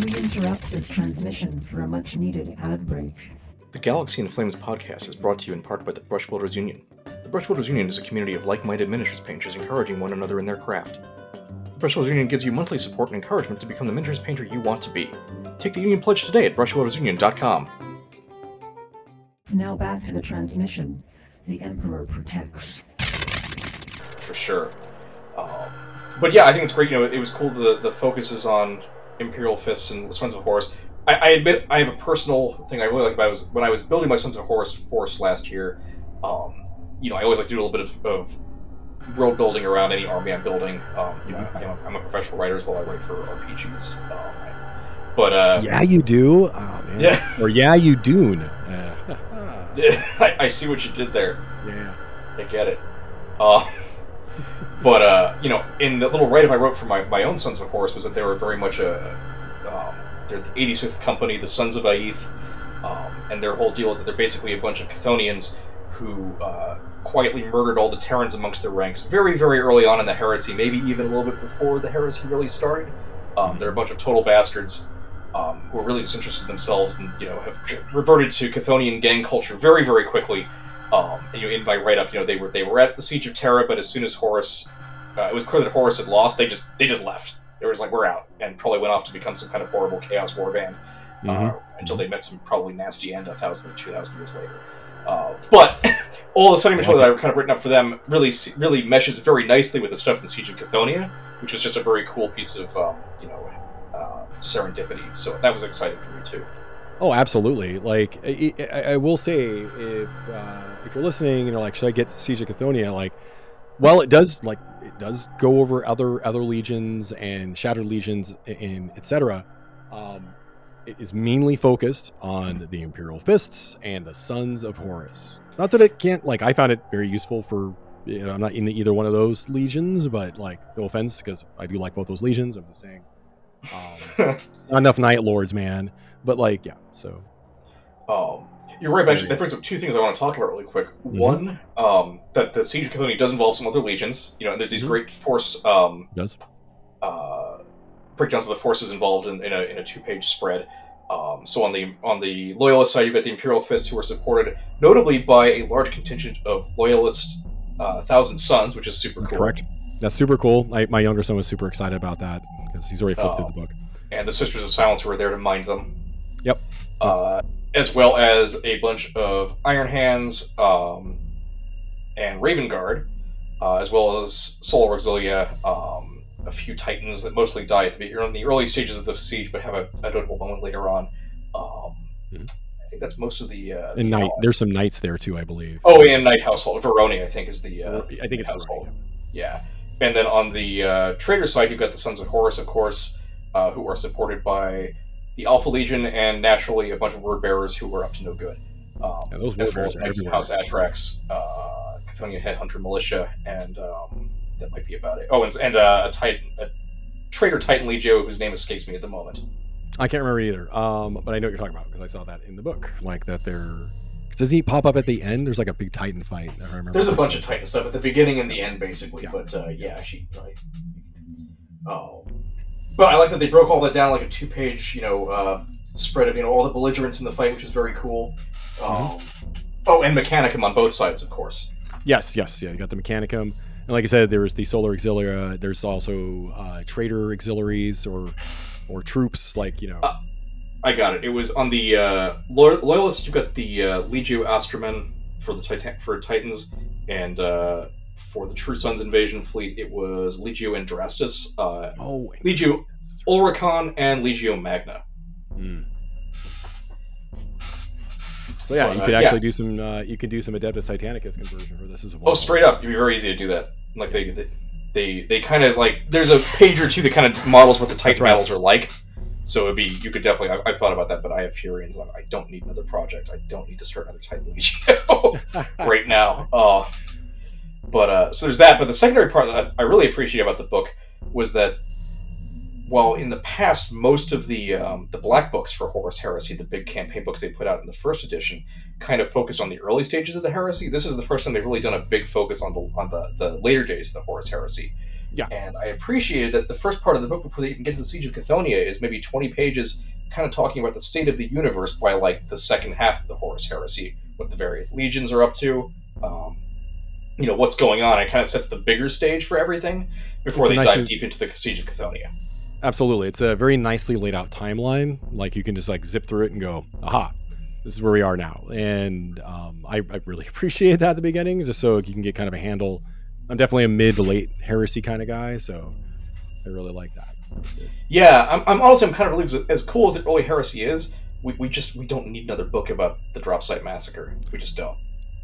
We interrupt this transmission for a much needed ad break. The Galaxy in Flames podcast is brought to you in part by the Brush Rollers Union. The Brush Rollers Union is a community of like-minded miniatures painters encouraging one another in their craft. The Brush Rollers Union gives you monthly support and encouragement to become the miniatures painter you want to be. Take the Union pledge today at brushrollersunion.com. Now back to the transmission. The Emperor protects. for sure. Um, but yeah, I think it's great. You know, it was cool. The the focus is on Imperial Fists and Sons of Horus. I, I admit I have a personal thing I really like about it was when I was building my Sons of Horus force last year. Um, you know, I always like to do a little bit of, of world building around any army I'm building. Um, you know, I'm a, I'm a professional writer as well. I write for RPGs. Um, but uh, yeah, you do. Oh man. Yeah. Or yeah, you dune. Uh, I, I see what you did there. yeah. I get it. Uh, but uh, you know, in the little write-up I wrote for my, my own Sons of Horus was that they were very much a um, they're the 86th company, the Sons of Aeth, um, and their whole deal is that they're basically a bunch of Chthonians who uh, quietly murdered all the Terrans amongst their ranks very, very early on in the heresy, maybe even a little bit before the heresy really started. Um, they're a bunch of total bastards um, who are really just interested in themselves and you know have reverted to Chthonian gang culture very, very quickly. Um, and, you know, in my write-up, you know, they were they were at the siege of Terra, but as soon as Horus, uh, it was clear that Horus had lost, they just they just left. They was like, we're out, and probably went off to become some kind of horrible chaos war band uh, Mhm. until they met some probably nasty end a thousand or two thousand years later. Uh, but all the study material that I've kind of written up for them really really meshes very nicely with the stuff of the Siege of Cthonia, which was just a very cool piece of um, you know uh, serendipity. So that was exciting for me too. Oh, absolutely. Like I, I, I will say, if uh, if you're listening and you're like, should I get Siege of Cthonia? Like, well, it does like it does go over other other legions and shattered legions and etc. Um, it is mainly focused on the Imperial Fists and the Sons of Horus. Not that it can't like I found it very useful for. You know, I'm not in either one of those legions, but like, no offense, because I do like both those legions. I'm just saying, um, not enough Night Lords, man. But like, yeah. So Um, you're right, but actually, that brings up two things I want to talk about really quick. Mm-hmm. One, um, that the Siege of Cthonia does involve some other legions. You know, and there's these Mhm. great force um, does. uh, breakdowns of the forces involved in, in a, in a two-page spread. Um, so on the on the loyalist side, you've got the Imperial Fists, who are supported notably by a large contingent of loyalist uh, Thousand Sons, which is super That's cool. correct. That's super cool. I, my younger son was super excited about that because he's already flipped Oh. through the book. And the Sisters of Silence, who are there to mind them. Yep. Uh, as well as a bunch of Iron Hands um, and Raven Guard, uh, as well as Solar Auxilia, um, a few Titans that mostly die at the, in the early stages of the siege, but have a, a notable moment later on. Um, Mhm. I think that's most of the. Uh, And night, there's some knights there too, I believe. Oh, and Knight Household. Veroni, I think, is the. Uh, I think it's household. Veroni, Yeah. And then on the uh, traitor side, you've got the Sons of Horus, of course, uh, who are supported by the Alpha Legion and naturally a bunch of word bearers who are up to no good. Um, Yeah, those as well as are Knights of. House Atrax, uh, Chthonian Headhunter Militia, and um, that might be about it. Oh, and, and uh, a Titan, a traitor Titan Legio whose name escapes me at the moment. I can't remember either. Um, but I know what you're talking about because I saw that in the book. Like that they're doesn't he pop up at the end? There's like a big Titan fight. I remember. There's a bunch of Titan stuff at the beginning and the end, basically. Yeah. But uh, yeah, she. I, oh, but I like that they broke all that down like a two-page, you know, uh, spread of you know all the belligerents in the fight, which is very cool. Um, Oh, and Mechanicum on both sides, of course. Yes, yes, yeah. You got the Mechanicum, and like I said, there was the Solar Auxilia. There's also uh, Trader Auxiliaries or or troops like you know. Uh, I got it. It was on the uh, Lo- Loyalists. You've got the uh, Legio Astromen for the Titan- for Titans, and uh, for the True Sons invasion fleet, it was Legio Andrastus, uh, oh, Legio- Ulricon, and Legio Magna. Mm. So yeah, you uh, could yeah. actually do some. Uh, you could do some Adeptus Titanicus conversion for this as well. Oh, straight up, it'd be very easy to do that. Like they, they, they, they kind of like there's a page or two that kind of models what the Titan right. battles are like. So it'd be you could definitely. I, I've thought about that, but I have Fureans. Like, I don't need another project. I don't need to start another Titan Legio right now. Uh, but uh, so there's that. But the secondary part that I, I really appreciate about the book was that while in the past most of the um, the black books for Horus Heresy, the big campaign books they put out in the first edition, kind of focused on the early stages of the heresy. This is the first time they've really done a big focus on the on the, the later days of the Horus Heresy. Yeah. And I appreciated that the first part of the book before they even get to the Siege of Cthonia is maybe 20 pages kind of talking about the state of the universe by like the second half of the Horus Heresy, what the various legions are up to, um, you know, what's going on. It kind of sets the bigger stage for everything before they nice- dive deep into the Siege of Cthonia. Absolutely, it's a very nicely laid out timeline. Like you can just like zip through it and go, aha, this is where we are now. And um, I, I really appreciate that at the beginning, just so you can get kind of a handle. I'm definitely a mid to late heresy kind of guy, so I really like that. Yeah, I'm, I'm honestly I'm kind of relieved. As cool as early heresy is, we, we just we don't need another book about the drop site massacre. We just don't.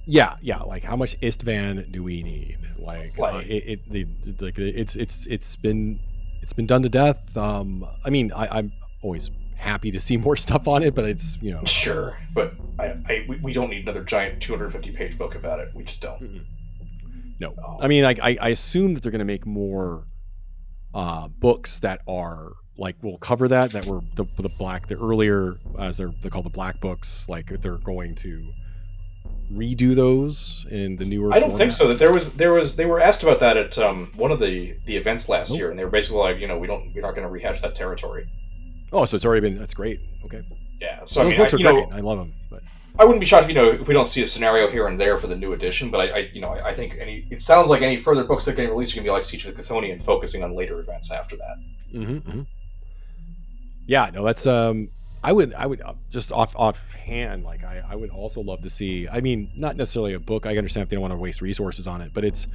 Yeah, yeah. Like, how much Isstvan do we need? Like, uh, Like- it, it, the like it's it's it's been it's been done to death. Um, I mean, I, I'm always happy to see more stuff on it, but it's you know, Sure, but I, I we, we don't need another giant 250 page book about it. We just don't. no. Oh. I mean, I I, I assume that they're going to make more uh, books that are like we'll cover that that were the, the black the earlier as they're they call the black books. Like they're going to redo those in the newer. I don't think so. That there was there was they were asked about that at um, one of the the events last Oh. year, and they were basically like, you know, we don't we're not going to rehash that territory. Oh, so it's already been. That's great. Okay. Yeah. So I mean, I, you know. I love them. But I wouldn't be shocked if you know if we don't see a scenario here and there for the new edition, but I, I you know I, I think any it sounds like any further books that are getting released are going to be like Siege of Cthonia and focusing on later events after that. hmm Yeah, no, that's um. I would, I would uh, just off offhand, like I, I would also love to see. I mean, not necessarily a book. I understand if they don't want to waste resources on it, but it's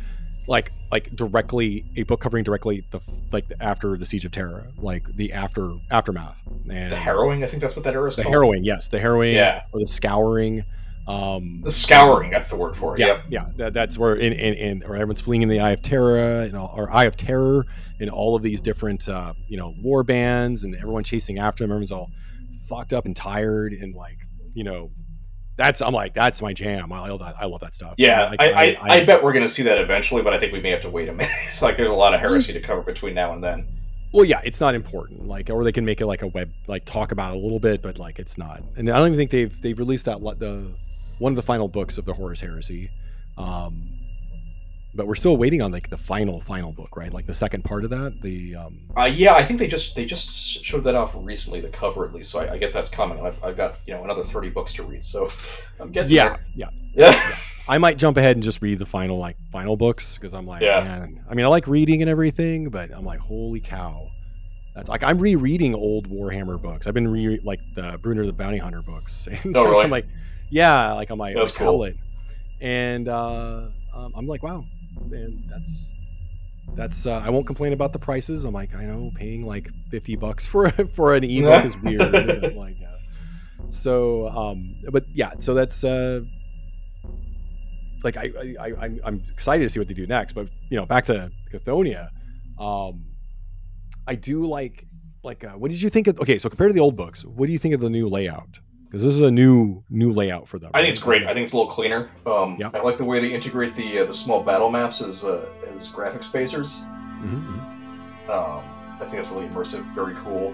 like, like directly a book covering directly the like the, after the siege of Terra, like the after aftermath and The harrowing, I think that's what that era is called. the called. harrowing, yes, the harrowing, Yeah. or the scouring. Um, The scouring, that's the word for it. yeah, Yep. yeah, that, that's where in, in, in or everyone's fleeing in the Eye of Terror, and all, or Eye of Terror, and all of these different, uh, you know, war bands, and everyone chasing after them. Everyone's all fucked up and tired, and like, you know, that's I'm like, that's my jam. I love that. I love that stuff. Yeah, Like, I, I, I, bet we're going to see that eventually, but I think we may have to wait a minute. It's like there's a lot of heresy to cover between now and then. Well, yeah, it's not important. Like, or they can make it like a web, like talk about it a little bit, but like it's not. And I don't even think they've they've released that the one of the final books of the Horus Heresy. Um, but we're still waiting on like the final final book, right? Like the second part of that. The um, Uh, yeah, I think they just they just showed that off recently, the cover at least. So I, I guess that's coming. I've, I've got you know another thirty books to read, so I'm getting yeah, there. yeah. Yeah, I might jump ahead and just read the final like final books because I'm like, Yeah. man. I mean, I like reading and everything, but I'm like, holy cow. That's like I'm rereading old Warhammer books. I've been re like the Brunner the Bounty Hunter books. And Oh, really? I'm like, yeah, like on my, That's cool. tablet. And uh, um, I'm like, wow, man, that's that's. Uh, I won't complain about the prices. I'm like, I know paying like fifty bucks for for an ebook is weird. Like, yeah. So, um, but yeah, so that's uh, like I, I, I I'm, I'm excited to see what they do next. But you know, back to Cthonia, um, I do like like uh, what did you think of? Okay, so compared to the old books, what do you think of the new layout? Because this is a new new layout for them. I think it's great. I think it's a little cleaner. Um, Yeah. I like the way they integrate the uh, the small battle maps as uh, as graphic spacers. Mhm, Um, I think that's really immersive, very cool.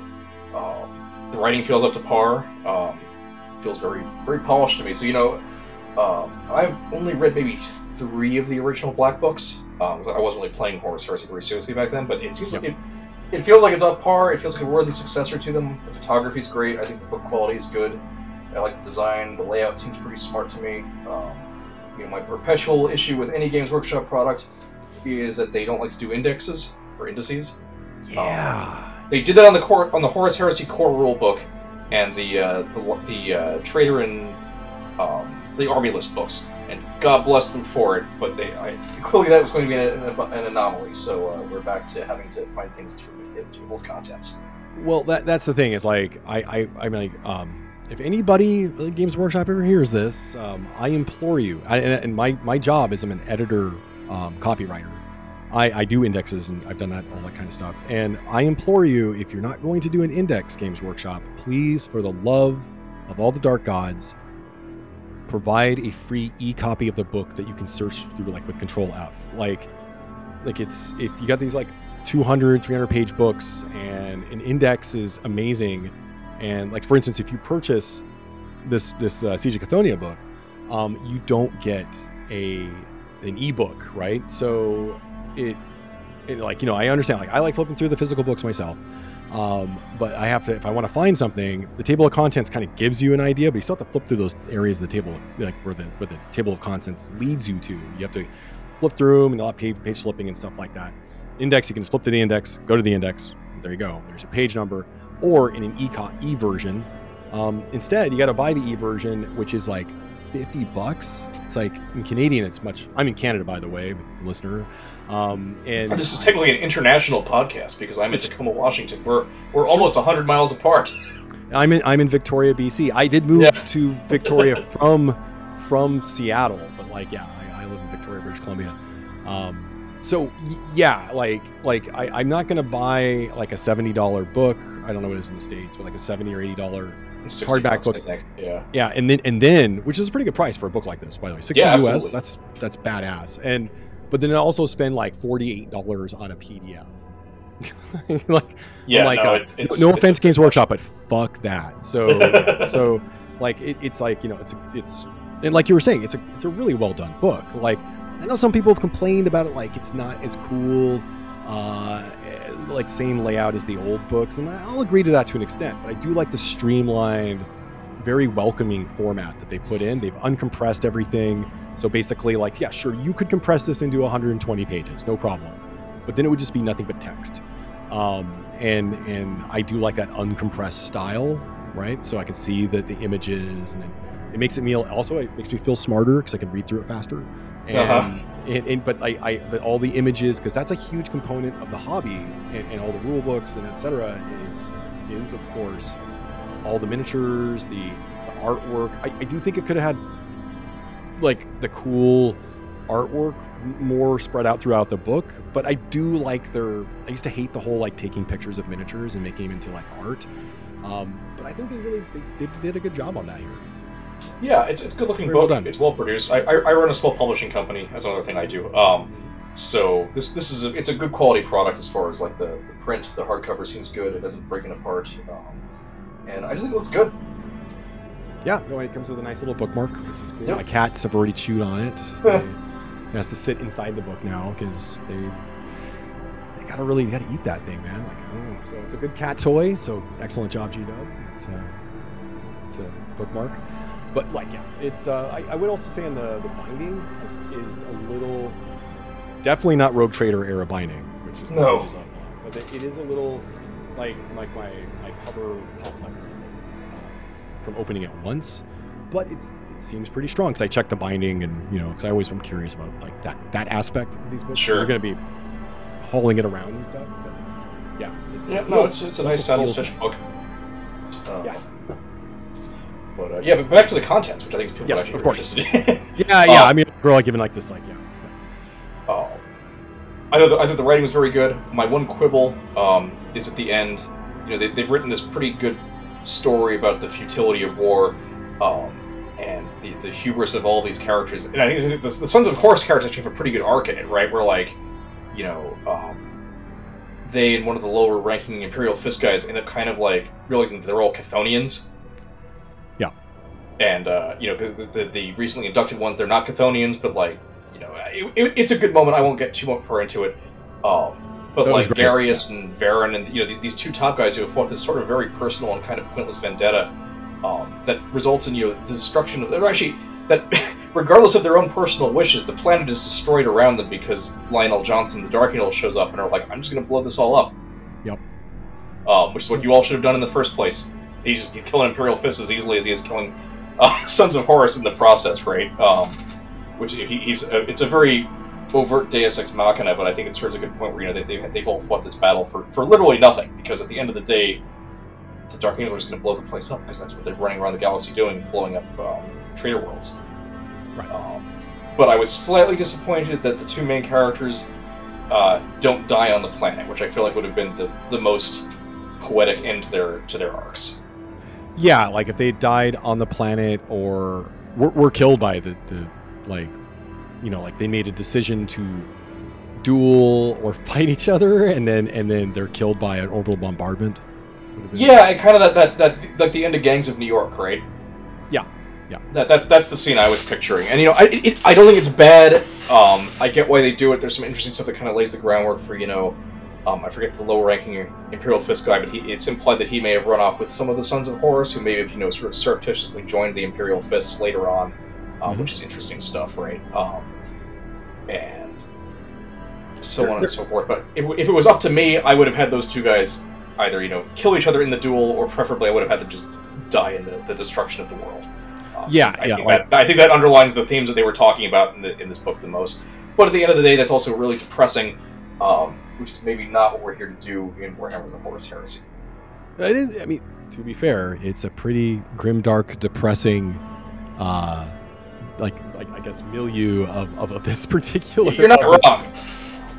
Um, the writing feels up to par. Um, feels very very polished to me. So you know, um, I've only read maybe three of the original Black books. Um, I wasn't really playing Horus Heresy very seriously back then, but it seems like it. It feels like it's up par. It feels like a worthy successor to them. The photography is great. I think the book quality is good. I like the design. The layout seems pretty smart to me. Um, you know, my perpetual issue with any Games Workshop product is that they don't like to do indexes or indices. Yeah. They did that on the core on the Horus Heresy core rule book and the uh, the the uh, Trader and um, the Army List books, and God bless them for it. But they I, clearly that was going to be an, an, an anomaly. So uh, we're back to having to find things to the table of contents. Well, that that's the thing. Is like I I I'm like um if anybody Games Workshop ever hears this, um, I implore you. I, and, and my my job is I'm an editor, um, copywriter. I, I do indexes and I've done that all that kind of stuff. And I implore you, if you're not going to do an index Games Workshop, please, for the love of all the dark gods, provide a free e-copy of the book that you can search through like with Control F. Like, like it's if you got these like 200 300 page books and an index is amazing and like for instance if you purchase this this uh, siege of Cthonia book um, you don't get a an ebook right? So it, it like you know i understand like i like flipping through the physical books myself um, but i have to if i want to find something the table of contents kind of gives you an idea but you still have to flip through those areas of the table like where the where the table of contents leads you to. You have to flip through them and a lot of page, page flipping and stuff like that. Index you can just flip to the index go to the index there you go there's your page number or in an e e version um, instead you got to buy the e version which is like 50 bucks it's like in canadian it's much i'm in canada by the way the listener um, and This is technically an international podcast because I'm in Tacoma, Washington. We're we're almost hundred miles apart. I'm in I'm in Victoria, BC. I did move Yeah. to Victoria from from Seattle, but like yeah, I, I live in Victoria, British Columbia. Um, so yeah, like like I, I'm not gonna buy like a seventy dollar book. I don't know what it is in the states, but like a seventy or eighty dollar Hardback bucks, book. Yeah. yeah, and then and then which is a pretty good price for a book like this, by the way, sixty Yeah, US. absolutely. That's that's badass. And but then I also spend like forty eight dollars on a PDF. like Yeah. Like, no, uh, it's, it's no it's- offense, Games Workshop, but fuck that. So, so like it, it's like you know, it's it's and like you were saying, it's a it's a really well done book. Like I know some people have complained about it, like it's not as cool, uh, like same layout as the old books, and I'll agree to that to an extent. But I do like the streamlined, very welcoming format that they put in. They've uncompressed everything. So basically, like yeah, sure, you could compress this into 120 pages, no problem, but then it would just be nothing but text um, and and I do like that uncompressed style, right? So I can see that the images, and it, it makes it me also it makes me feel smarter because I can read through it faster. And, Uh-huh. and, and but I, I but all the images because that's a huge component of the hobby and, and all the rule books and etc. is is of course all the miniatures, the, the artwork. I, I do think it could have had like the cool artwork more spread out throughout the book but i do like their i used to hate the whole like taking pictures of miniatures and making them into like art um, but i think they really they did, did a good job on that here Yeah, it's, it's a good looking Very well book. It's well produced. I, I, I run a small publishing company. That's another thing I do. Um, so this this is a, it's a good quality product as far as like the, the print, the hardcover seems good. It doesn't break it apart, um, and I just think it looks good. yeah no it comes with a nice little bookmark which is cool Yep. my cats have already chewed on it So it has to sit inside the book now because they they gotta really they gotta eat that thing man like oh so it's a good cat toy so excellent job g-dub it's a it's a bookmark but like yeah it's uh i, I would also say in the the binding is a little definitely not rogue trader era binding which is No. which is up, but it, is a little like like my my cover pops up uh, from opening it once but it's it seems pretty strong because I checked the binding and you know because I always am curious about like that that aspect of these books. Sure. you're going to be hauling it around and stuff. But yeah, it's, Yeah, it no, it's, it's a nice saddle stitch book. Uh, Yeah. But uh, yeah, but back to the contents, which I think is people Yes, of course. Yeah, yeah. Uh, I mean, we're like giving like this like yeah. Oh. I thought, the, I thought the writing was very good. My one quibble um, is at the end. You know, they, they've written this pretty good story about the futility of war, um, and the, the hubris of all these characters. And I think the, the Sons of Horus characters actually have a pretty good arc in it, right? Where like, you know, um, they and one of the lower ranking Imperial Fist guys end up kind of like realizing that they're all Chthonians. And uh, you know, the, the, the recently inducted ones, they're not Chthonians, but like, you know, it, it, it's a good moment. I won't get too much far into it. Um, but That like Garius and Varen and you know these, these two top guys who have fought this sort of very personal and kind of pointless vendetta um, that results in you know the destruction of or actually that regardless of their own personal wishes the planet is destroyed around them because Lion El'Jonson the Dark Angel shows up and are like I'm just gonna blow this all up Yep. um, which is what you all should have done in the first place he's just he's killing Imperial Fists as easily as he is killing uh, Sons of Horus in the process right um, which he, he's uh, it's a very overt Deus Ex Machina, but I think it serves a good point where you know they, they've, they've all fought this battle for, for literally nothing because at the end of the day, the Dark Angel is going to blow the place up because that's what they're running around the galaxy doing, blowing up um, trader worlds. Right. Um, but I was slightly disappointed that the two main characters uh, don't die on the planet, which I feel like would have been the, the most poetic end to their to their arcs. Yeah, like if they died on the planet or were, were killed by the, the like, you know, like they made a decision to duel or fight each other, and then and then they're killed by an orbital bombardment. Yeah, it kind of that, that that like the end of Gangs of New York, right? Yeah, yeah. That that's that's the scene I was picturing, and you know, I it, I don't think it's bad. Um, I get why they do it. There's some interesting stuff that kind of lays the groundwork for you know, um, I forget the lower ranking Imperial Fist guy, but he, it's implied that he may have run off with some of the Sons of Horus, who may have you know sort of surreptitiously joined the Imperial Fists later on, um, Mhm. which is interesting stuff, right? Um, and so on and so forth. But if, if it was up to me, I would have had those two guys either you know kill each other in the duel, or preferably I would have had them just die in the, the destruction of the world. Um, Yeah, I yeah, Think like- that, I think that underlines the themes that they were talking about in, the, in this book the most. But at the end of the day, that's also really depressing, um, which is maybe not what we're here to do in Warhammer: The Horus Heresy. It is. I mean, to be fair, it's a pretty grim, dark, depressing, uh, like like I guess milieu of, of, of this particular. You're not this- wrong.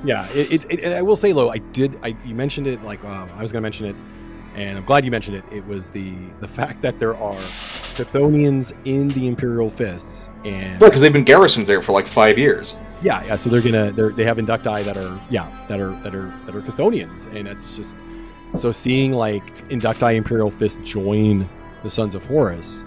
Yeah, it, it, it, and I will say, though, I did. I you mentioned it like um, I was going to mention it, and I'm glad you mentioned it. It was the the fact that there are Chthonians in the Imperial Fists, and because they've been garrisoned there for like five years. yeah, yeah. So they're gonna they're, they have inductii that are yeah that are that are that are Chthonians, and it's just so seeing like inductii Imperial Fist join the Sons of Horus,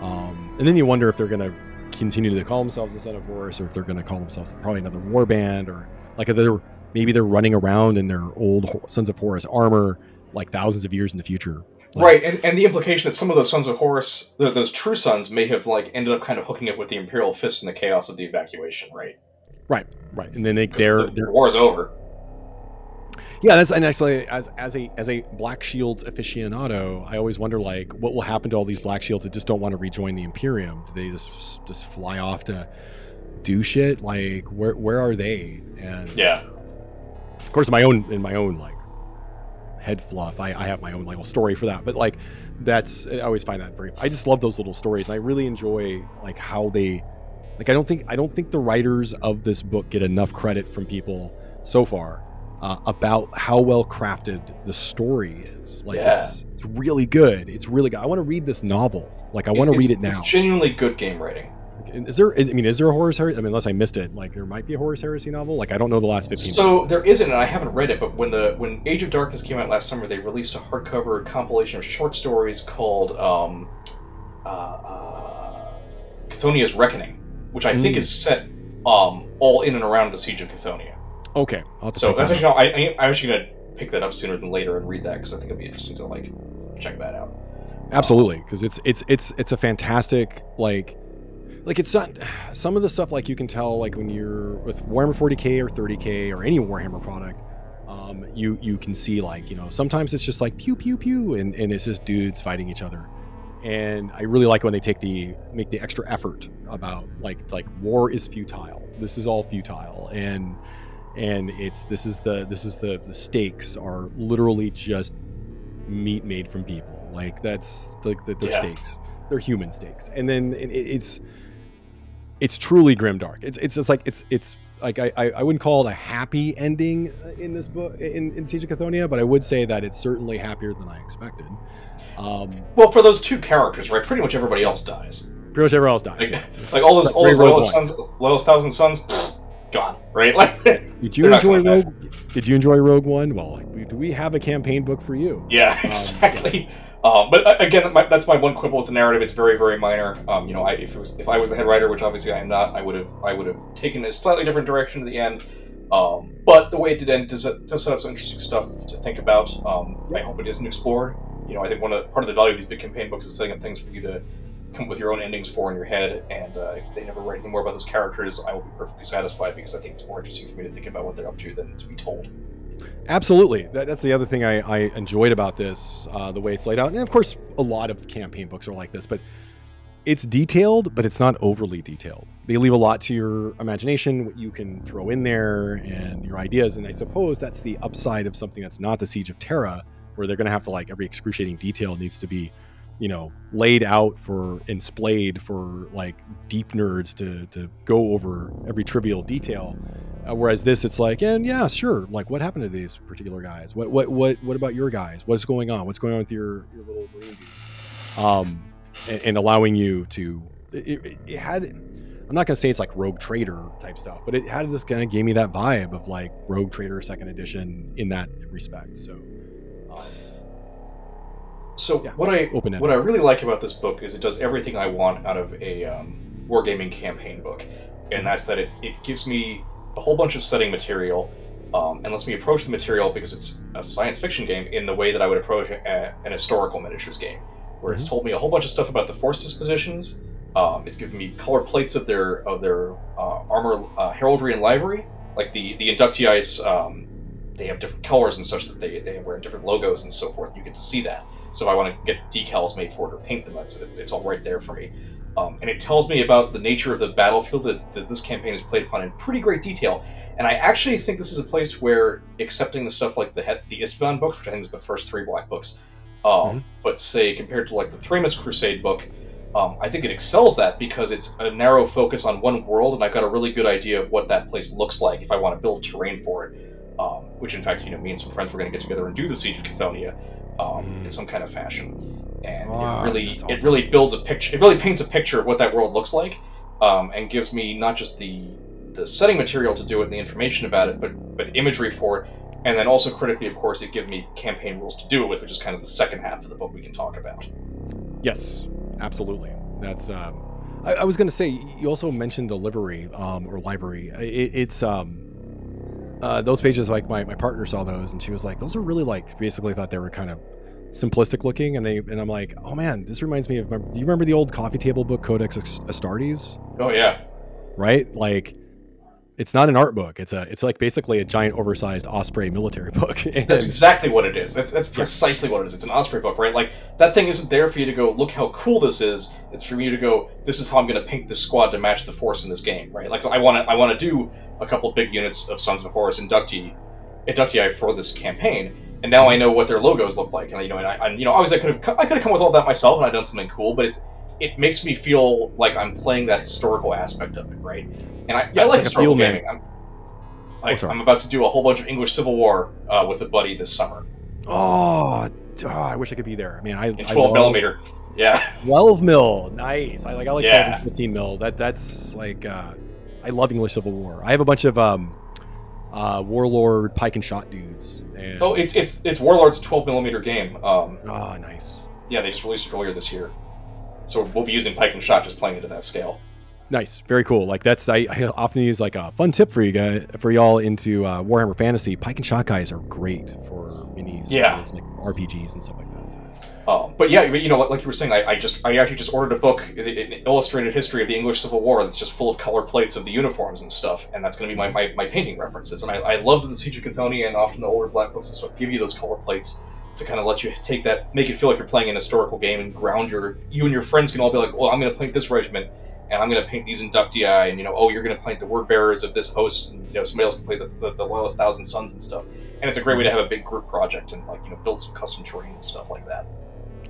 um, and then you wonder if they're gonna continue to call themselves the Son of Horus, or if they're gonna call themselves probably another war band, or like if they're maybe they're running around in their old Sons of Horus armor like thousands of years in the future. Like- Right, and, and the implication that some of those sons of Horus, th those true sons, may have like ended up kind of hooking up with the Imperial Fists in the chaos of the evacuation, right? Right, right, and then they're the, they're war's over. Yeah, that's and actually as as a as a Black Shields aficionado, I always wonder like what will happen to all these Black Shields that just don't want to rejoin the Imperium? Do they just just fly off to do shit? Like where where are they? And Yeah. of course, in my own in my own like head fluff, I, I have my own little story for that. But like that's I always find that very. I just love those little stories, and I really enjoy like how they like. I don't think I don't think the writers of this book get enough credit from people so far uh, about how well crafted the story is. Like Yeah. it's it's really good. It's really good. I want to read this novel. Like I want to read it now. It's genuinely good game writing. Is there? Is, I mean, is there a Horus Heresy? I mean, unless I missed it, like there might be a Horus Heresy novel. Like I don't know the last fifteen. So there isn't, and I haven't read it. But when the when Age of Darkness came out last summer, they released a hardcover compilation of short stories called um, uh, uh, Chthonia's Reckoning, which I think Mm. is set um, all in and around the Siege of Chthonian. okay, I'll So that's that actually. I, I, I'm actually gonna pick that up sooner than later and read that because I think it'd be interesting to like check that out. absolutely because it's it's it's it's a fantastic like like it's not some of the stuff like you can tell like when you're with Warhammer 40k or 30k or any Warhammer product. Um, you you can see like you know sometimes it's just like pew pew pew and, and it's just dudes fighting each other and I really like when they take the make the extra effort about like like war is futile. This is all futile, and and it's this is the this is the the stakes are literally just meat made from people. Like that's like the, they're Yeah. stakes. They're human stakes, and then it- it's it's truly grimdark. It's it's it's like it's it's like I, I I wouldn't call it a happy ending uh, in this book in, in Siege of Cthonia, but I would say that it's certainly happier than I expected. Um, Well, for those two characters, right? Pretty much everybody else dies. pretty much everyone else dies. Like, like all those, Like all those loyalist sons, loyalist thousand sons, gone. Right? Like, Did you enjoy. Rogue? Did you enjoy Rogue One? Well, we- do we have a campaign book for you? Yeah, exactly. Um, but uh, again, my, that's my one quibble with the narrative. It's very, very minor. Um, you know, I, if it was, if I was the head writer, which obviously I am not, I would have, I would have taken a slightly different direction to the end. Um, but the way it did end does, does set up some interesting stuff to think about. Um, I hope it isn't explored. You know, I think one of the, part of the value of these big campaign books is setting up things for you to come up with your own endings for in your head. And uh, if they never write any more about those characters, I will be perfectly satisfied because I think it's more interesting for me to think about what they're up to than to be told. Absolutely. That, that's the other thing I, I enjoyed about this, uh, the way it's laid out. And of course, a lot of campaign books are like this, but it's detailed, but it's not overly detailed. They leave a lot to your imagination, what you can throw in there, and your ideas. And I suppose that's the upside of something that's not the Siege of Terra, where they're going to have to like every excruciating detail needs to be, you know, laid out for and splayed for like deep nerds to to go over every trivial detail. Uh, whereas this, it's like, and yeah, sure. Like, what happened to these particular guys? What, what, what, what about your guys? What's going on? What's going on with your your little marine? Um, and, and allowing you to, it, it, it had. I'm not gonna say it's like Rogue Trader type stuff, but it had this kind of gave me that vibe of like Rogue Trader Second Edition in that respect. So, um, So Yeah, what I what I really like about this book is it does everything I want out of a um, wargaming campaign book, and that's that it, it gives me a whole bunch of setting material, um, and lets me approach the material because it's a science fiction game in the way that I would approach a, an historical miniatures game, where it's told me a whole bunch of stuff about the force dispositions. Um, it's given me color plates of their of their uh, armor, uh, heraldry, and livery, like the the inductii. Um, they have different colors and such that they, they wear different logos and so forth. You get to see that. So if I want to get decals made for it or paint them, it's, it's all right there for me. Um, and it tells me about the nature of the battlefield that, that this campaign is played upon in pretty great detail. And I actually think this is a place where accepting the stuff like the the Isstvan books, which I think is the first three black books, um, Mhm. but say compared to like the Thramas Crusade book, um, I think it excels that because it's a narrow focus on one world, and I've got a really good idea of what that place looks like if I want to build terrain for it. Um, which, in fact, you know, me and some friends were going to get together and do the Siege of Cthonia um, Mm. in some kind of fashion, and Ah, it really, that's it really builds a picture. It really paints a picture of what that world looks like, um, and gives me not just the the setting material to do it and the information about it, but but imagery for it, and then also critically, of course, it gives me campaign rules to do it with, which is kind of the second half of the book we can talk about. Yes, absolutely. That's. Um, I, I was going to say you also mentioned the livery um, or library. It, it's um, uh, those pages. Like my, my partner saw those and she was like, "Those are really like." Basically, thought they were kind of simplistic looking, and they and I'm like, "Oh man, this reminds me of." Do you remember the old coffee table book Codex Astartes? Oh yeah, Right, like. It's not an art book. It's a. It's like basically a giant, oversized Osprey military book. And- That's exactly what it is. That's, that's precisely what it is. It's an Osprey book, right? Like that thing isn't there for you to go look how cool this is. It's for you to go. This is how I'm going to paint this squad to match the force in this game, right? Like I want to. I want to do a couple big units of Sons of Horus inductee, inductee for this campaign, and now I know what their logos look like. And you know, and I, I you know, obviously I could have I could have come with all that myself and I've done something cool, but it's it makes me feel like I'm playing that historical aspect of it, right? And I, Yeah, I like like historical gaming. I'm, like, sorry. I'm about to do a whole bunch of English Civil War uh, with a buddy this summer. oh, oh, I wish I could be there. I mean, I in I 12 love- millimeter. Yeah, 12 mil nice i like i like 12 Yeah. and 15 mil that that's like uh i love english civil war i have a bunch of um uh warlord pike and shot dudes and oh, it's it's it's Warlord's 12 millimeter game. Um, oh nice yeah, they just released it earlier this year, so we'll be using Pike and Shot, just playing it at that scale. nice very cool like that's I, I often use like a fun tip for you guys for y'all into uh, warhammer fantasy pike and shot guys are great for minis Yeah. like rpgs and stuff like that. Um, but yeah, you know, like you were saying, I, I just I actually just ordered a book, an illustrated history of the English Civil War that's just full of color plates of the uniforms and stuff, and that's going to be my, my, my painting references. And I, I love that the Siege of Cthonia and often the older black books and stuff give you those color plates to kind of let you take that, make it feel like you're playing an historical game and ground your you and your friends can all be like, well, I'm going to paint this regiment. And I'm going to paint these inductii, and you know, oh, you're going to paint the word bearers of this host, and you know, somebody else can play the, the, the loyalist thousand sons and stuff. And it's a great way to have a big group project and like you know, build some custom terrain and stuff like that.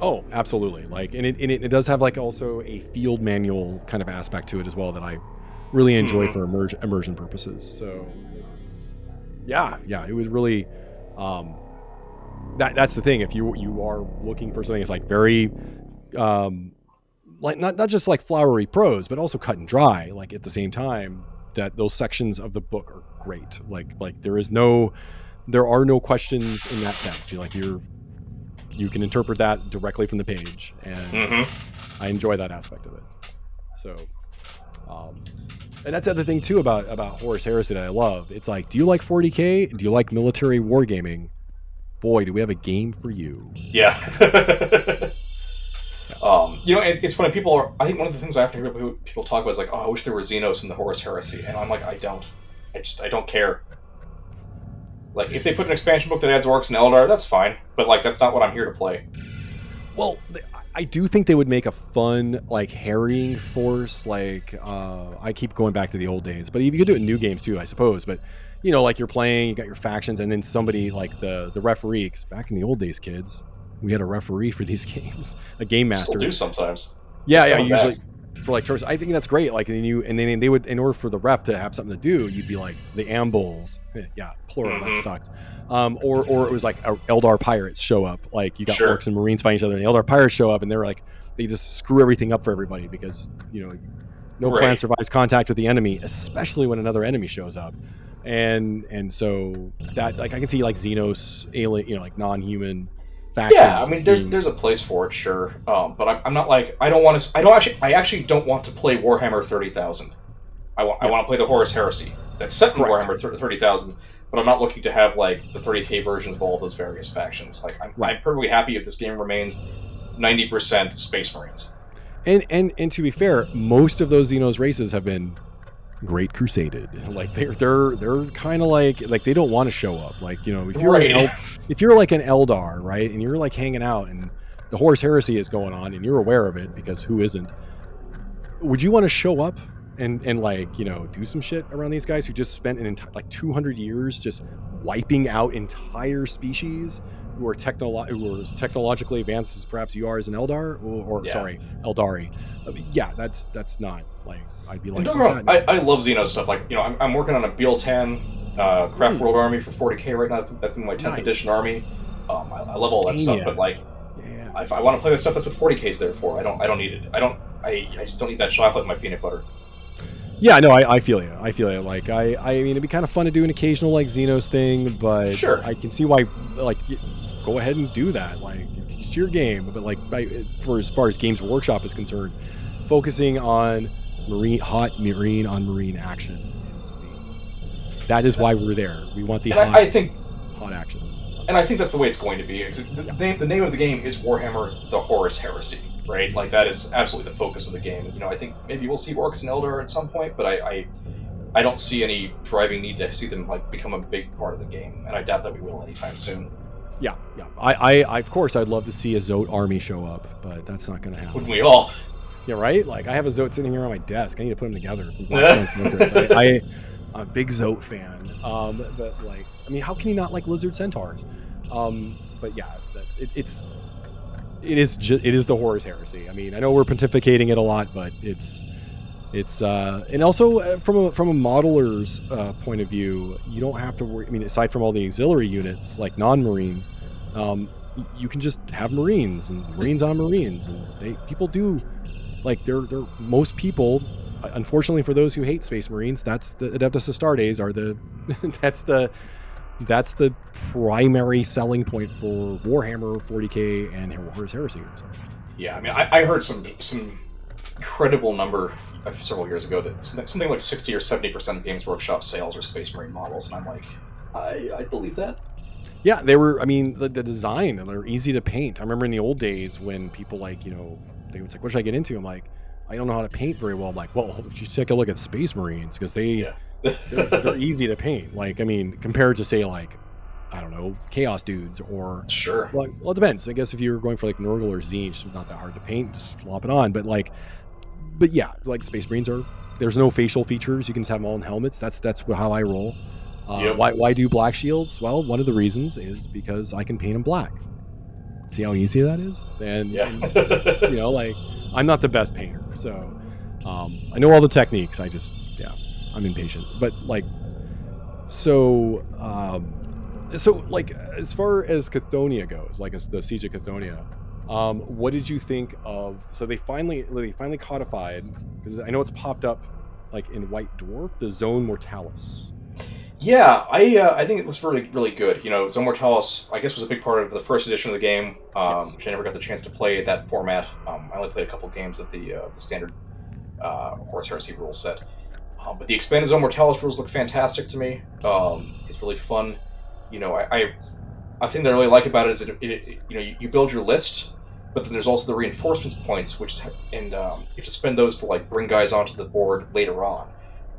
Oh, absolutely. Like, and it, and it, it does have like also a field manual kind of aspect to it as well that I really enjoy Mhm. for immersion, immersion purposes. So, yeah, yeah, it was really. Um, that that's the thing. If you you are looking for something that's like very, um, like not not just like flowery prose, but also cut and dry. Like at the same time, that those sections of the book are great. Like like there is no, there are no questions in that sense. You're like you're, you can interpret that directly from the page, and hmm I enjoy that aspect of it. So, um, and that's the other thing too about about Horus Heresy that I love. It's like, do you like 40k? Do you like military wargaming? Boy, do we have a game for you. Yeah. um, you know, it, it's funny. People are. I think one of the things I have to hear people, people talk about is like, "Oh, I wish there were Xenos in the Horus Heresy," and I'm like, I don't. I just, I don't care. Like, if they put an expansion book that adds orcs and Eldar, that's fine. But like, that's not what I'm here to play. Well, I do think they would make a fun like harrying force. Like uh, I keep going back to the old days, but you could do it in new games too, I suppose. But you know, like you're playing, you got your factions, and then somebody like the the referee. Cause back in the old days, kids, we had a referee for these games, a game master. Still do sometimes. Yeah, It's yeah. Usually for like tourists, I think that's great. Like, and you and then they would, in order for the ref to have something to do, you'd be like the Ambulls. Eh, Yeah, plural. That Mhm. sucked. Um, or or it was like uh, Eldar pirates show up. Like you got Sure. orcs and marines fighting each other, and the Eldar pirates show up, and they're like they just screw everything up for everybody because you know no Right. clan survives contact with the enemy, especially when another enemy shows up. And and so that like I can see like Xenos alien, you know, like non-human factions. Yeah, I mean, there's being- there's a place for it, sure. Um, but I'm, I'm not like I don't want to. I don't actually. I actually don't want to play Warhammer thirty thousand. I want. I want to play the Horus Heresy. That's set in Correct. Warhammer thirty thousand. But I'm not looking to have like the 30k versions of all of those various factions. Like I'm, Right. I'm perfectly happy if this game remains 90% Space Marines. And and and to be fair, most of those Xenos races have been great crusaded. Like they're they're they're kind of like like they don't want to show up. Like you know if you're Right. an El, if you're like an Eldar, right, and you're like hanging out and the Horus Heresy is going on and you're aware of it because who isn't? Would you want to show up and and like you know do some shit around these guys who just spent an entire like 200 years just wiping out entire species who are technolo- who are as technologically advanced as perhaps you are as an Eldar or, or Yeah. sorry Eldari? I mean, yeah, that's that's not like I'd be like. Don't wrong, I, I love Xeno stuff. Like, you know, I'm, I'm working on a Biel-Tan uh, Craft Hmm. World Army for 40k right now. That's been my 10th Nice. edition army. Um, I, I love all that stuff, but like, yeah. if I want to play that stuff, that's what 40k is there for. I don't. I don't need it. I don't. I, I just don't need that chocolate in my peanut butter. Yeah, no, I, I feel you. I feel you. Like, I, I mean, it'd be kind of fun to do an occasional like Xenos thing, but Sure. I can see why, like, y- go ahead and do that. Like, it's your game, but like, by, for as far as Games Workshop is concerned, focusing on marine, hot marine on marine action is the. That is why we're there. We want the hot, I, I think, hot action. and I think that's the way it's going to be. The, name, the name of the game is Warhammer: The Horus Heresy, right? Like that is absolutely the focus of the game. You know, I think maybe we'll see orcs and Eldar at some point, but I, I, I don't see any driving need to see them like become a big part of the game, and I doubt that we will anytime soon. Yeah, yeah. I, I, I, of course, I'd love to see a Zoat army show up, but that's not going to happen. Wouldn't we all? Yeah, right. Like I have a Zoat sitting here on my desk. I need to put them together. for Blackstone Fortress. I, I, I'm a big Zoat fan. Um, but like, I mean, how can you not like lizard centaurs? Um, but yeah, it, it's it is ju- it is the Horus Heresy. I mean, I know we're pontificating it a lot, but it's it's uh, and also uh, from a from a modeler's uh, point of view, you don't have to worry. I mean, aside from all the auxiliary units like non-marine, um, you can just have Marines and Marines on Marines, and they people do like they're they're most people. uh, Unfortunately, for those who hate Space Marines, that's the Adeptus Astartes are the that's the that's the primary selling point for Warhammer 40k and Horus Heresy. Yeah, I mean, I, I heard some some credible number of several years ago that something like sixty or seventy percent of Games Workshop sales are Space Marine models, and I'm like, I I believe that. Yeah, they were. I mean, the, the design they're easy to paint. I remember in the old days when people like you know they was like, "What should I get into?" I'm like, "I don't know how to paint very well." I'm like, "Well, you should take a look at Space Marines because they Yeah. they're, they're easy to paint. Like, I mean, compared to say like I don't know Chaos Dudes or Sure. well, well, it depends. I guess if you were going for like Nurgle or Tzeentch, it's not that hard to paint. Just slop it on. But like, but yeah, like Space Marines are. There's no facial features. You can just have them all in helmets. That's that's how I roll. Uh, Yep. Why why do black shields? Well, one of the reasons is because I can paint them black. See how easy that is? And, Yeah. and, you know, like I'm not the best painter, so um, I know all the techniques. I just yeah, I'm impatient. But like, so, um, so like, as far as Cthonia goes, like as the Siege of Cthonia, um, what did you think of? So they finally, they finally codified because I know it's popped up like in White Dwarf, the Zone Mortalis. Yeah, I uh, I think it looks really really good. You know, Zone Mortalis, I guess, was a big part of the first edition of the game, um, Yes. which I never got the chance to play that format. Um, I only played a couple games of the uh, the standard uh, Horus Heresy rule set. Um, but the expanded Zone Mortalis rules look fantastic to me. Um, it's really fun. You know, I, I I think that I really like about it is that it, it, you know you, you build your list, but then there's also the reinforcements points, which is, and um, you have to spend those to like bring guys onto the board later on.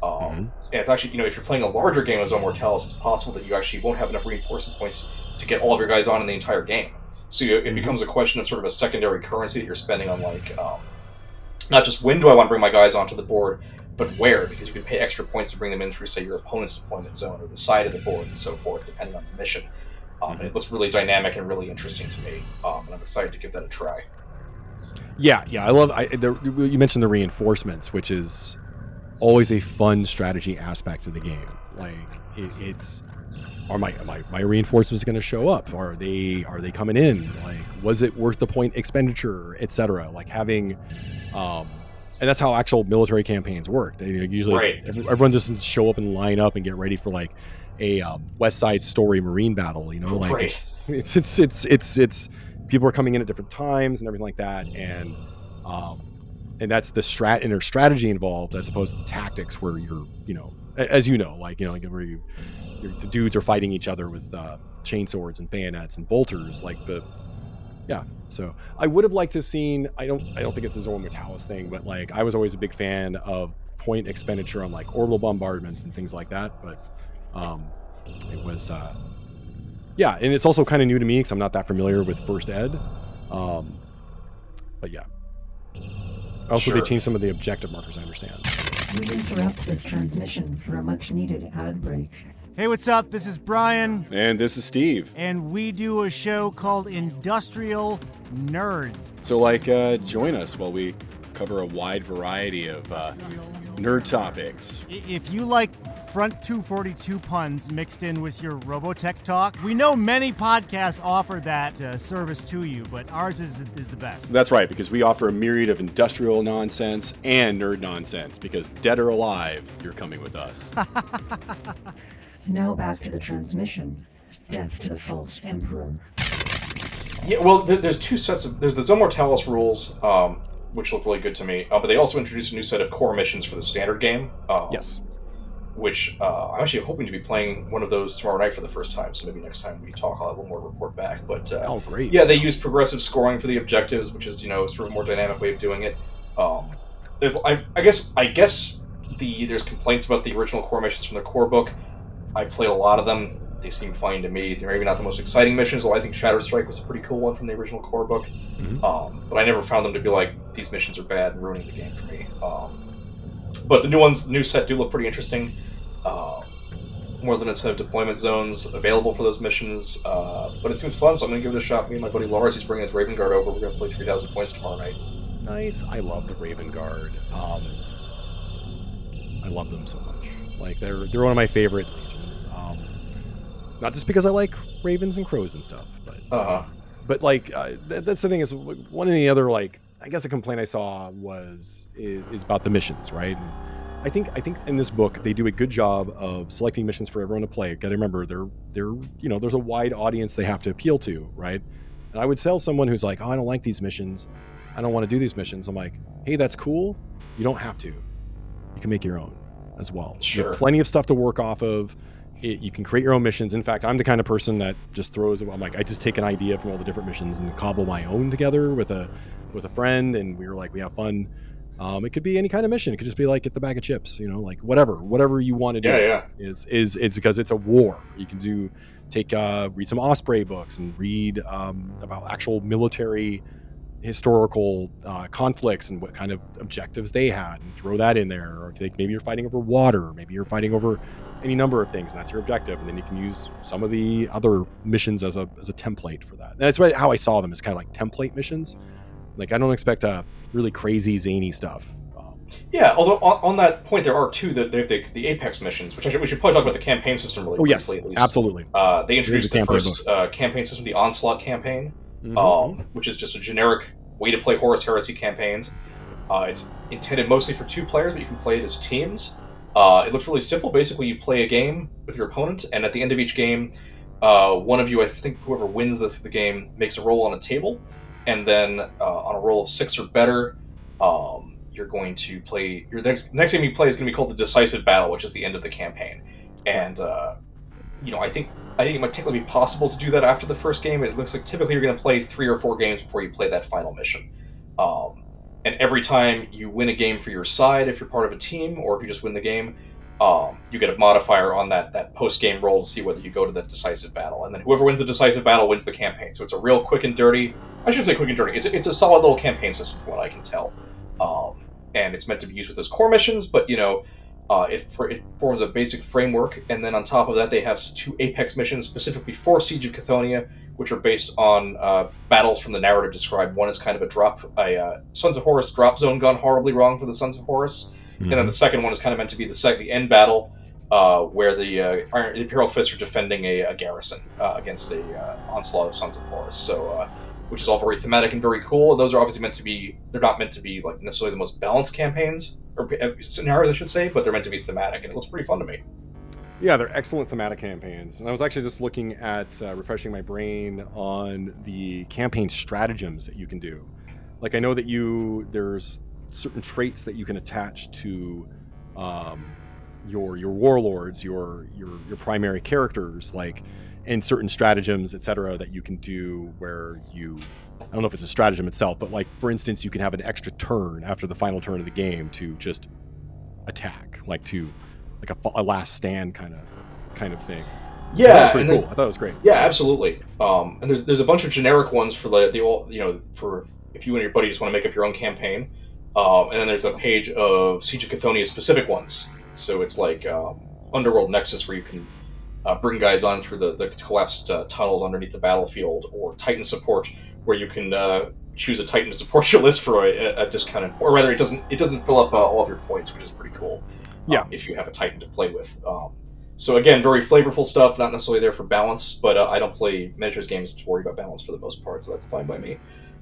Um, Mhm. And it's actually, you know, if you're playing a larger game of Zone Mortalis, it's possible that you actually won't have enough reinforcement points to get all of your guys on in the entire game. So you, it Mhm. becomes a question of sort of a secondary currency that you're spending on, like, um, not just when do I want to bring my guys onto the board, but where, because you can pay extra points to bring them in through, say, your opponent's deployment zone or the side of the board and so forth, depending on the mission. Um, And it looks really dynamic and really interesting to me, um, and I'm excited to give that a try. Yeah, yeah, I love. I the, you mentioned the reinforcements, which is always a fun strategy aspect of the game. Like it, it's are my my, my reinforcements going to show up? Are they are they coming in? Like was it worth the point expenditure, etc. Like having, um, and that's how actual military campaigns work. They, usually, Right. every- everyone doesn't show up and line up and get ready for like a um, West Side Story Marine battle. You know, like Right. it's, it's it's it's it's it's people are coming in at different times and everything like that, and um, and that's the strat and there's strategy involved as opposed to the tactics where you're you know as you know like you know like where you you're, the dudes are fighting each other with uh, chainswords and bayonets and bolters like the yeah so i would have liked to seen i don't i don't think it's a Zone Mortalis thing but like i was always a big fan of point expenditure on like orbital bombardments and things like that but um it was uh yeah and it's also kind of new to me because i'm not that familiar with first ed. Um but yeah. Also they changed some of the objective markers i understand. We interrupt this transmission for a much needed ad break. Hey, what's up? This is Brian, and this is steve. And we do a show called Industrial Nerds. so like uh join us while we cover a wide variety of uh nerd topics. If you like front 242 puns mixed in with your Robotech talk, we know many podcasts offer that uh, service to you, but ours is, is the best. That's right, because we offer a myriad of industrial nonsense and nerd nonsense. Because dead or alive, you're coming with us. Now back to the transmission. Death to the false emperor. Yeah, well, there, there's two sets of there's the Zone Mortalis rules, um, which look really good to me. Uh, but they also introduced a new set of core missions for the standard game. Um, yes. Which uh, I'm actually hoping to be playing one of those tomorrow night for the first time. So maybe next time we talk, I'll have a little more report back. But uh, Oh, great. yeah, they use progressive scoring for the objectives, which is you know sort of a more dynamic way of doing it. Um, there's I, I guess I guess the there's complaints about the original core missions from the core book. I've played a lot of them. They seem fine to me. They're maybe not the most exciting missions, although I think Shadow Strike was a pretty cool one from the original core book. Mhm. Um, but I never found them to be like these missions are bad and ruining the game for me. Um, but the new ones, the new set, do look pretty interesting. Uh, more than a set of deployment zones available for those missions. Uh, but it seems fun, so I'm going to give it a shot. Me and my buddy Lars, he's bringing his Raven Guard over. We're going to play 3,000 points tomorrow night. Nice. I love the Raven Guard. Um, I love them so much. Like they're they're one of my favorite legions. Um, not just because I like ravens and crows and stuff, but Uh huh. but like uh, th- that's the thing is one of the other like I guess a complaint I saw was is, is about the missions, right? And I think I think in this book they do a good job of selecting missions for everyone to play. Got to remember they're they're you know there's a wide audience they have to appeal to, right? And I would tell someone who's like, oh, I don't like these missions, I don't want to do these missions. I'm like, hey, that's cool. You don't have to. You can make your own as well. You Sure. have plenty of stuff to work off of. It, you can create your own missions. In fact, I'm the kind of person that just throws. It. I'm like, I just take an idea from all the different missions and cobble my own together with a with a friend, and we were like, we have fun. Um, it could be any kind of mission. It could just be like get the bag of chips, you know, like whatever, whatever you want to do. Yeah, yeah. Is is it's because it's a war. You can do take uh, read some Osprey books and read um, about actual military historical uh, conflicts and what kind of objectives they had and throw that in there or like maybe you're fighting over water maybe you're fighting over any number of things and that's your objective and then you can use some of the other missions as a as a template for that and that's how i saw them as kind of like template missions like i don't expect a really crazy zany stuff um, Yeah, although on, on that point, there are two that they have the, the Apex missions, which I should, we should probably talk about the campaign system really Oh yes, at least. absolutely. Uh, they introduced the first uh, campaign system, the Onslaught campaign, Mhm. um, which is just a generic way to play Horus Heresy campaigns. Uh, it's intended mostly for two players, but you can play it as teams. Uh, it looks really simple. Basically, you play a game with your opponent, and at the end of each game, uh, one of you, I think whoever wins the, the game, makes a roll on a table, and then uh, on a roll of six or better, um, you're going to play. Your next next game you play is going to be called the Decisive Battle, which is the end of the campaign. And uh, you know, I think I think it might technically be possible to do that after the first game. It looks like typically you're going to play three or four games before you play that final mission. Um, and every time you win a game for your side, if you're part of a team, or if you just win the game, um, you get a modifier on that that post game roll to see whether you go to the decisive battle. And then whoever wins the decisive battle wins the campaign. So it's a real quick and dirty. I shouldn't say quick and dirty. It's a, it's a solid little campaign system from what I can tell. Um, and it's meant to be used with those core missions, but you know, uh, it, for, it forms a basic framework, and then on top of that, they have two Apex missions specifically for Siege of Cthonia, which are based on uh, battles from the narrative described. One is kind of a drop, a uh, Sons of Horus drop zone gone horribly wrong for the Sons of Horus, and then the second one is kind of meant to be the sec- the end battle, uh, where the, uh, Iron, the Imperial Fists are defending a, a garrison uh, against a uh, onslaught of Sons of Horus. So. Which is all very thematic and very cool. And those are obviously meant to be, they're not meant to be like necessarily the most balanced campaigns, or uh, scenarios, I should say, but they're meant to be thematic, and it looks pretty fun to me. Yeah, they're excellent thematic campaigns. And I was actually just looking at uh, refreshing my brain on the campaign stratagems that you can do. Like I know that you there's certain traits that you can attach to um, your your warlords, your your your primary characters, like and certain stratagems, etc., that you can do where you I don't know if it's a stratagem itself, but like for instance, you can have an extra turn after the final turn of the game to just attack, like to like a, a last stand kind of kind of thing. I thought was Yeah, pretty cool. I thought it was great. yeah, absolutely. Um, and there's there's a bunch of generic ones for the the all you know for if you and your buddy just want to make up your own campaign. Um, and then there's a page of Siege of Cthonia specific ones. So it's like um, Underworld Nexus where you can uh, bring guys on through the, the collapsed uh, tunnels underneath the battlefield, or Titan support where you can uh, choose a Titan to support your list for a, a discounted, or rather, it doesn't it doesn't fill up uh, all of your points, which is pretty cool. um, Yeah. if you have a Titan to play with. Um, so again, very flavorful stuff. Not necessarily there for balance, but uh, I don't play miniatures games to worry about balance for the most part, so that's fine by me.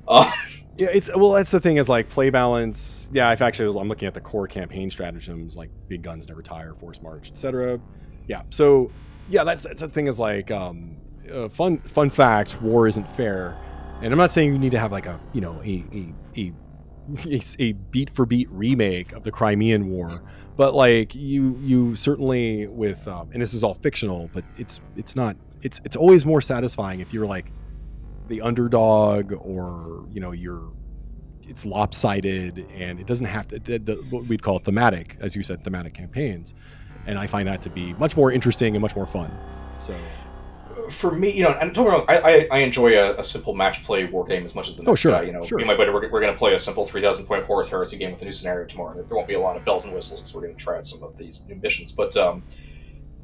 Uh, Yeah, it's well. That's the thing is like play balance. Yeah, I've actually I'm looking at the core campaign stratagems like big guns never tire, force march, etc. Yeah, so yeah, that's that's the thing is like um, uh, fun fun fact: war isn't fair, and I'm not saying you need to have like a you know a a a, a, beat for beat remake of the Crimean War, but like you you certainly with um, and this is all fictional, but it's it's not it's it's always more satisfying if you're like the underdog or you know you're it's lopsided and it doesn't have to the, the, what we'd call thematic as you said thematic campaigns and i find that to be much more interesting and much more fun so for me, you know, and don't get me wrong, I, I, I enjoy a, a simple match play war game as much as the next Oh, sure, guy. You know, sure. me and my buddy, we're, we're going to play a simple 3,000 point Horus Heresy game with a new scenario tomorrow. There won't be a lot of bells and whistles because we're going to try out some of these new missions. But um,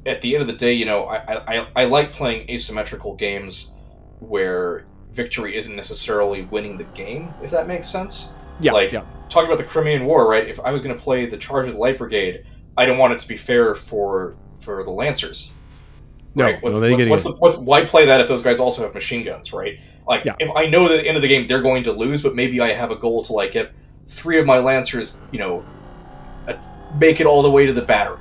at the end of the day, you know, I, I, I like playing asymmetrical games where victory isn't necessarily winning the game, if that makes sense. yeah Like- yeah Talking about the Crimean War, right? If I was going to play the Charge of the Light Brigade, I don't want it to be fair for for the Lancers. no, Right. What's, no, what's, what's, the, what's why play that if those guys also have machine guns, right? Like, Yeah. if I know that at the end of the game they're going to lose, but maybe I have a goal to like get three of my lancers, you know, make it all the way to the battery,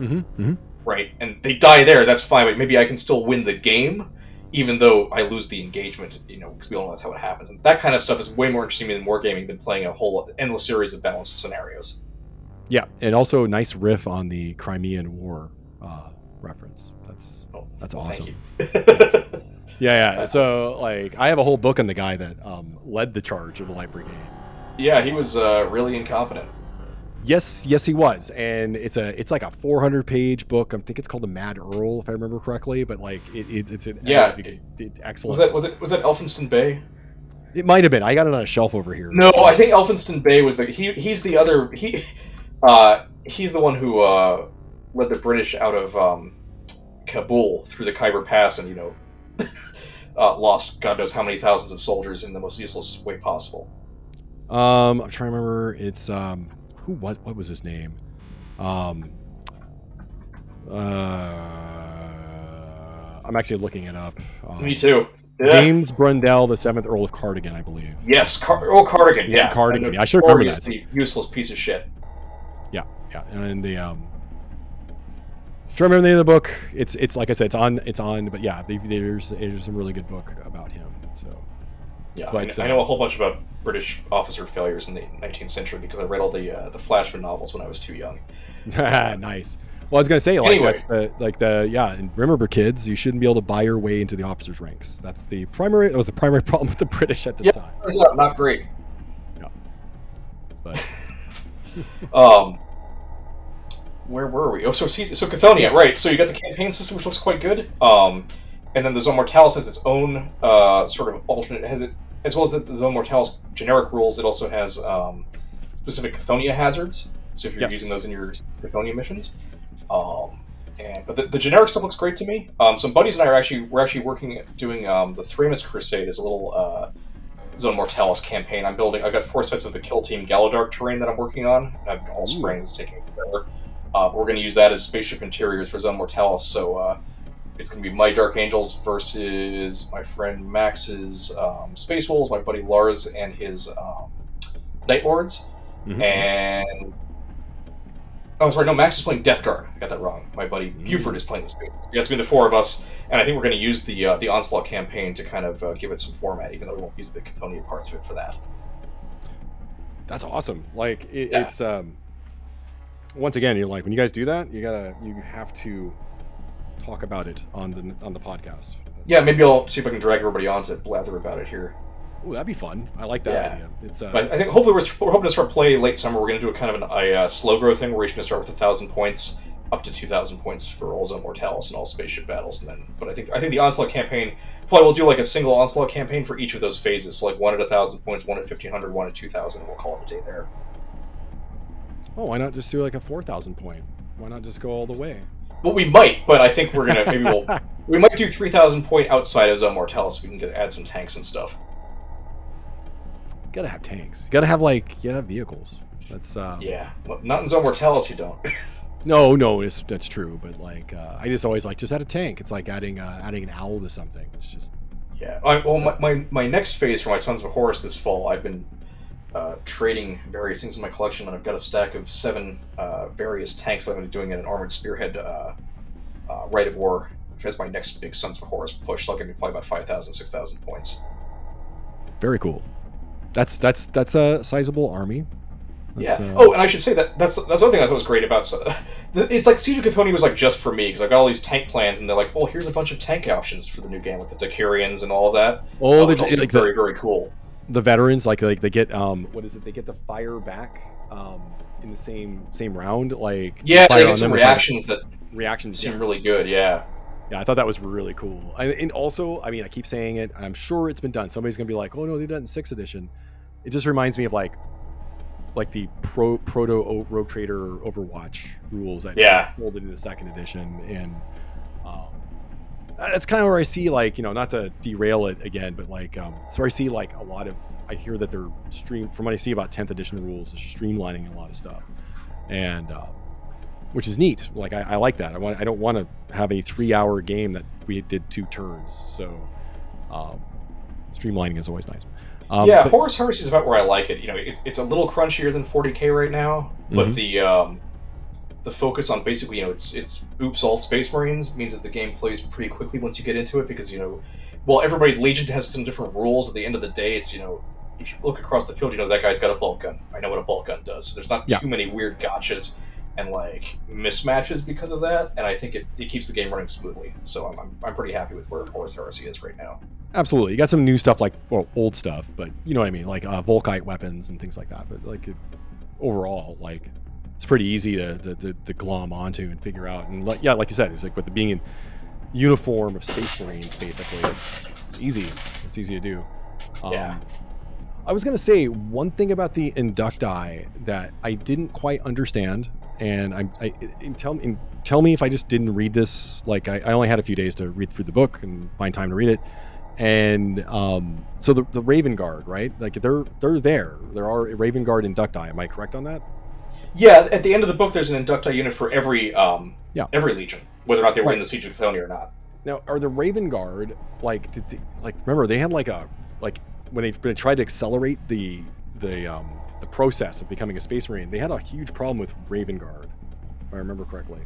Mhm, mhm. right? And they die there. That's fine, but maybe I can still win the game, even though I lose the engagement. You know, because we all know that's how it happens. And that kind of stuff is way more interesting to me than wargaming than playing a whole endless series of balanced scenarios. Yeah and also nice riff on the crimean war uh, reference that's Oh, That's awesome. Yeah yeah so like i have a whole book on the guy that um, led the charge of the light brigade yeah, he was uh, really incompetent. Yes, yes, he was, and it's a it's like a 400 page book. I think it's called the Mad Earl, if I remember correctly. But like it, it it's an Yeah, it, it- excellent. Was that was it was that Elphinstone Bay? It might have been. I got it on a shelf over here. No, I think Elphinstone Bay was like he. He's the other he. Uh, he's the one who uh, led the British out of um, Kabul through the Khyber Pass, and you know, uh, lost God knows how many thousands of soldiers in the most useless way possible. Um, I'm trying to remember. It's um, who was what was his name? Um, uh, I'm actually looking it up. Um, Me too. Yeah. James Brudenell, the seventh Earl of Cardigan, I believe. Yes, Car- Earl Cardigan. Yeah, Cardigan. I should remember that. Useless piece of shit. Yeah, and the um. Trying to remember the name of the book. It's it's like I said, it's on it's on. But yeah, there's there's some really good book about him. So Yeah, But, I, kn- I uh, know a whole bunch about British officer failures in the 19th century because I read all the uh, the Flashman novels when I was too young. nice. Well, I was gonna say like Anyway. that's the like the yeah. And remember, kids, you shouldn't be able to buy your way into the officers' ranks. That's the primary. That was the primary problem with the British at the time. Turns out not great. Yeah. But Um, where were we? Oh, so so Cthonia, right? So you got the campaign system, which looks quite good. Um, and then the Zone Mortalis has its own uh, sort of alternate has it as well as the Zone Mortalis generic rules. It also has um, specific Cthonia hazards. So if you're Yes. using those in your Cthonia missions, um, and but the, the generic stuff looks great to me. Um, some buddies and I are actually we're actually working at doing um, the Thramas Crusade is a little. Uh, Zone Mortalis campaign. I'm building. I've got four sets of the Kill Team Gallowdark terrain that I'm working on. I've all spring is taking forever. Uh, we're going to use that as spaceship interiors for Zone Mortalis. So uh, it's going to be my Dark Angels versus my friend Max's um, Space Wolves, my buddy Lars and his um, Night Lords, Mhm. and oh, sorry, no, Max is playing Death Guard. I got that wrong. My buddy Mm. Buford is playing the Space. Wolves. Yeah, it's going to be the four of us, and I think we're going to use the uh, the Onslaught campaign to kind of uh, give it some format, even though we won't use the Chthonian parts of it for that. that's awesome. Like it, Yeah. it's um. Once again, you're like when you guys do that, you gotta you have to talk about it on the on the podcast. Yeah, maybe I'll see if I can drag everybody on to blather about it here. Ooh, that'd be fun. I like that Yeah. idea. It's uh, But I think hopefully we're, we're hoping to start play late summer. We're going to do a kind of an, a uh, slow growth thing where we're going to start with a thousand points up to two thousand points for all Zone Mortalis and all spaceship battles, and then. But I think I think the onslaught campaign probably we'll do like a single onslaught campaign for each of those phases. So like one at a thousand points, one at fifteen hundred, one at two thousand, and we'll call it a day there. Oh, why not just do like a four thousand point? Why not just go all the way? Well, we might, but I think we're gonna maybe we'll we might do three thousand point outside of Zone Mortalis. So we can get, add some tanks and stuff. You gotta have tanks. You gotta have like you gotta have vehicles. That's uh, Yeah, well, not in Zone Mortalis. You don't. No, no, it's, that's true. But like, uh, I just always like just add a tank. It's like adding uh, adding an owl to something. It's just Yeah. I, well, my, my, my next phase for my Sons of Horus this fall, I've been uh, trading various things in my collection, and I've got a stack of seven uh, various tanks that I'm going to be doing in an armored spearhead uh, uh, right of war, which is my next big Sons of Horus push. That'll give me probably about 5,000, 6,000 points. very cool. That's that's that's a sizable army. That's, yeah. uh, oh, and I should say that that's that's the other thing I thought was great about. So, It's like Siege of Cthonia was like just for me because I've got all these tank plans, and they're like, oh, here's a bunch of tank options for the new game with the Dakarians and all of that. oh, Uh, the, which like very the, very cool. The veterans like like they get um what is it? They get the fire back um in the same same round. Like Yeah, they get some reactions that reactions. seem Yeah. really good. Yeah. yeah, I thought that was really cool. I, and also, I mean, I keep saying it. I'm sure it's been done. Somebody's gonna be like, oh no, they did it in sixth edition. It just reminds me of like like the pro proto rogue trader Overwatch rules that Yeah. folded into second edition, and um, that's kind of where I see like you know not to derail it again, but like um, so I see like a lot of I hear that they're stream from what I see about 10th edition rules is streamlining a lot of stuff, and um, which is neat. Like I, I like that. I want I don't want to have a three hour game that we did two turns. So um, streamlining is always nice. Um, yeah, but- Horus Heresy is about where I like it. You know, it's, it's a little crunchier than 40k right now, but Mhm. the um, the focus on basically, you know, it's it's oops all Space Marines means that the game plays pretty quickly once you get into it because you know, well, everybody's Legion has some different rules. At the end of the day, it's you know, if you look across the field, you know that guy's got a bolt gun. I know what a bolt gun does. So there's not Yeah. too many weird gotchas and like mismatches because of that, and I think it, it keeps the game running smoothly. So I'm, I'm, I'm pretty happy with where Horus Heresy is right now. absolutely you got some new stuff like well old stuff but you know what i mean like uh, volkite weapons and things like that but like it, overall like it's pretty easy to, to, to, to glom onto and figure out and like yeah like you said it's like with the being in uniform of space marines basically it's, it's easy it's easy to do Um, Yeah. i was going to say one thing about the inductii that i didn't quite understand and i, I and tell me tell me if i just didn't read this like I, I only had a few days to read through the book and find time to read it and um, so the, the Raven Guard, right? Like they're they're there. There are Raven Guard inductii. Am I correct on that? Yeah, at the end of the book, there's an inductii unit for every um, Yeah. every legion, whether or not they were Right. in the siege of Cthonia or not. Now, are the Raven Guard like did they, like remember they had like a like when they, when they tried to accelerate the the um the process of becoming a space marine, they had a huge problem with Raven Guard, if I remember correctly.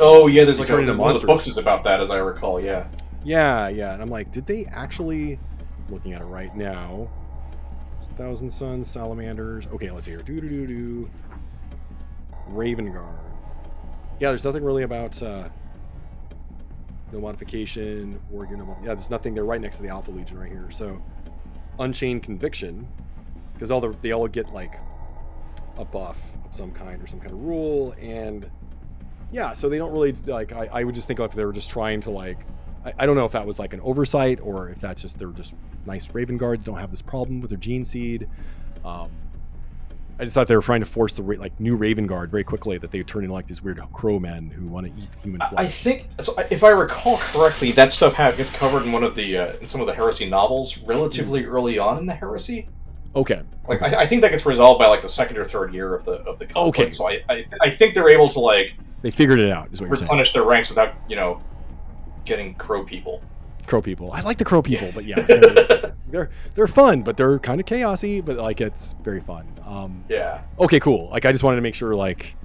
Oh yeah, there's They like turn a, one of the books is about that, as I recall. Yeah. Yeah, yeah, and I'm like, did they actually? Looking at it right now, Thousand Suns, Salamanders. Okay, let's see here. Do do do do. Raven Guard. Yeah, there's nothing really about uh, no modification. or no. mod- Yeah, there's nothing. They're right next to the Alpha Legion right here. So, Unchained Conviction, because all the they all get like a buff of some kind or some kind of rule, and yeah, so they don't really like. I, I would just think like they were just trying to like. I, I don't know if that was like an oversight or if that's just they're just nice Raven Guards don't have this problem with their gene seed. Um, I just thought they were trying to force the ra- like new Raven Guard very quickly that they turn into like these weird crow men who want to eat human flesh. I think so. If I recall correctly, that stuff gets covered in one of the uh, in some of the heresy novels relatively Hmm. early on in the heresy. okay, Like I, I think that gets resolved by like the second or third year of the of the conflict. Okay. So I, I I think they're able to like they figured it out. Is what you're saying. replenish their ranks without you know getting crow people. Crow people. I like the crow people, but yeah, they're, they're fun, but they're kind of chaosy, but like it's very fun. Um, Yeah. okay, cool. Like I just wanted to make sure, like,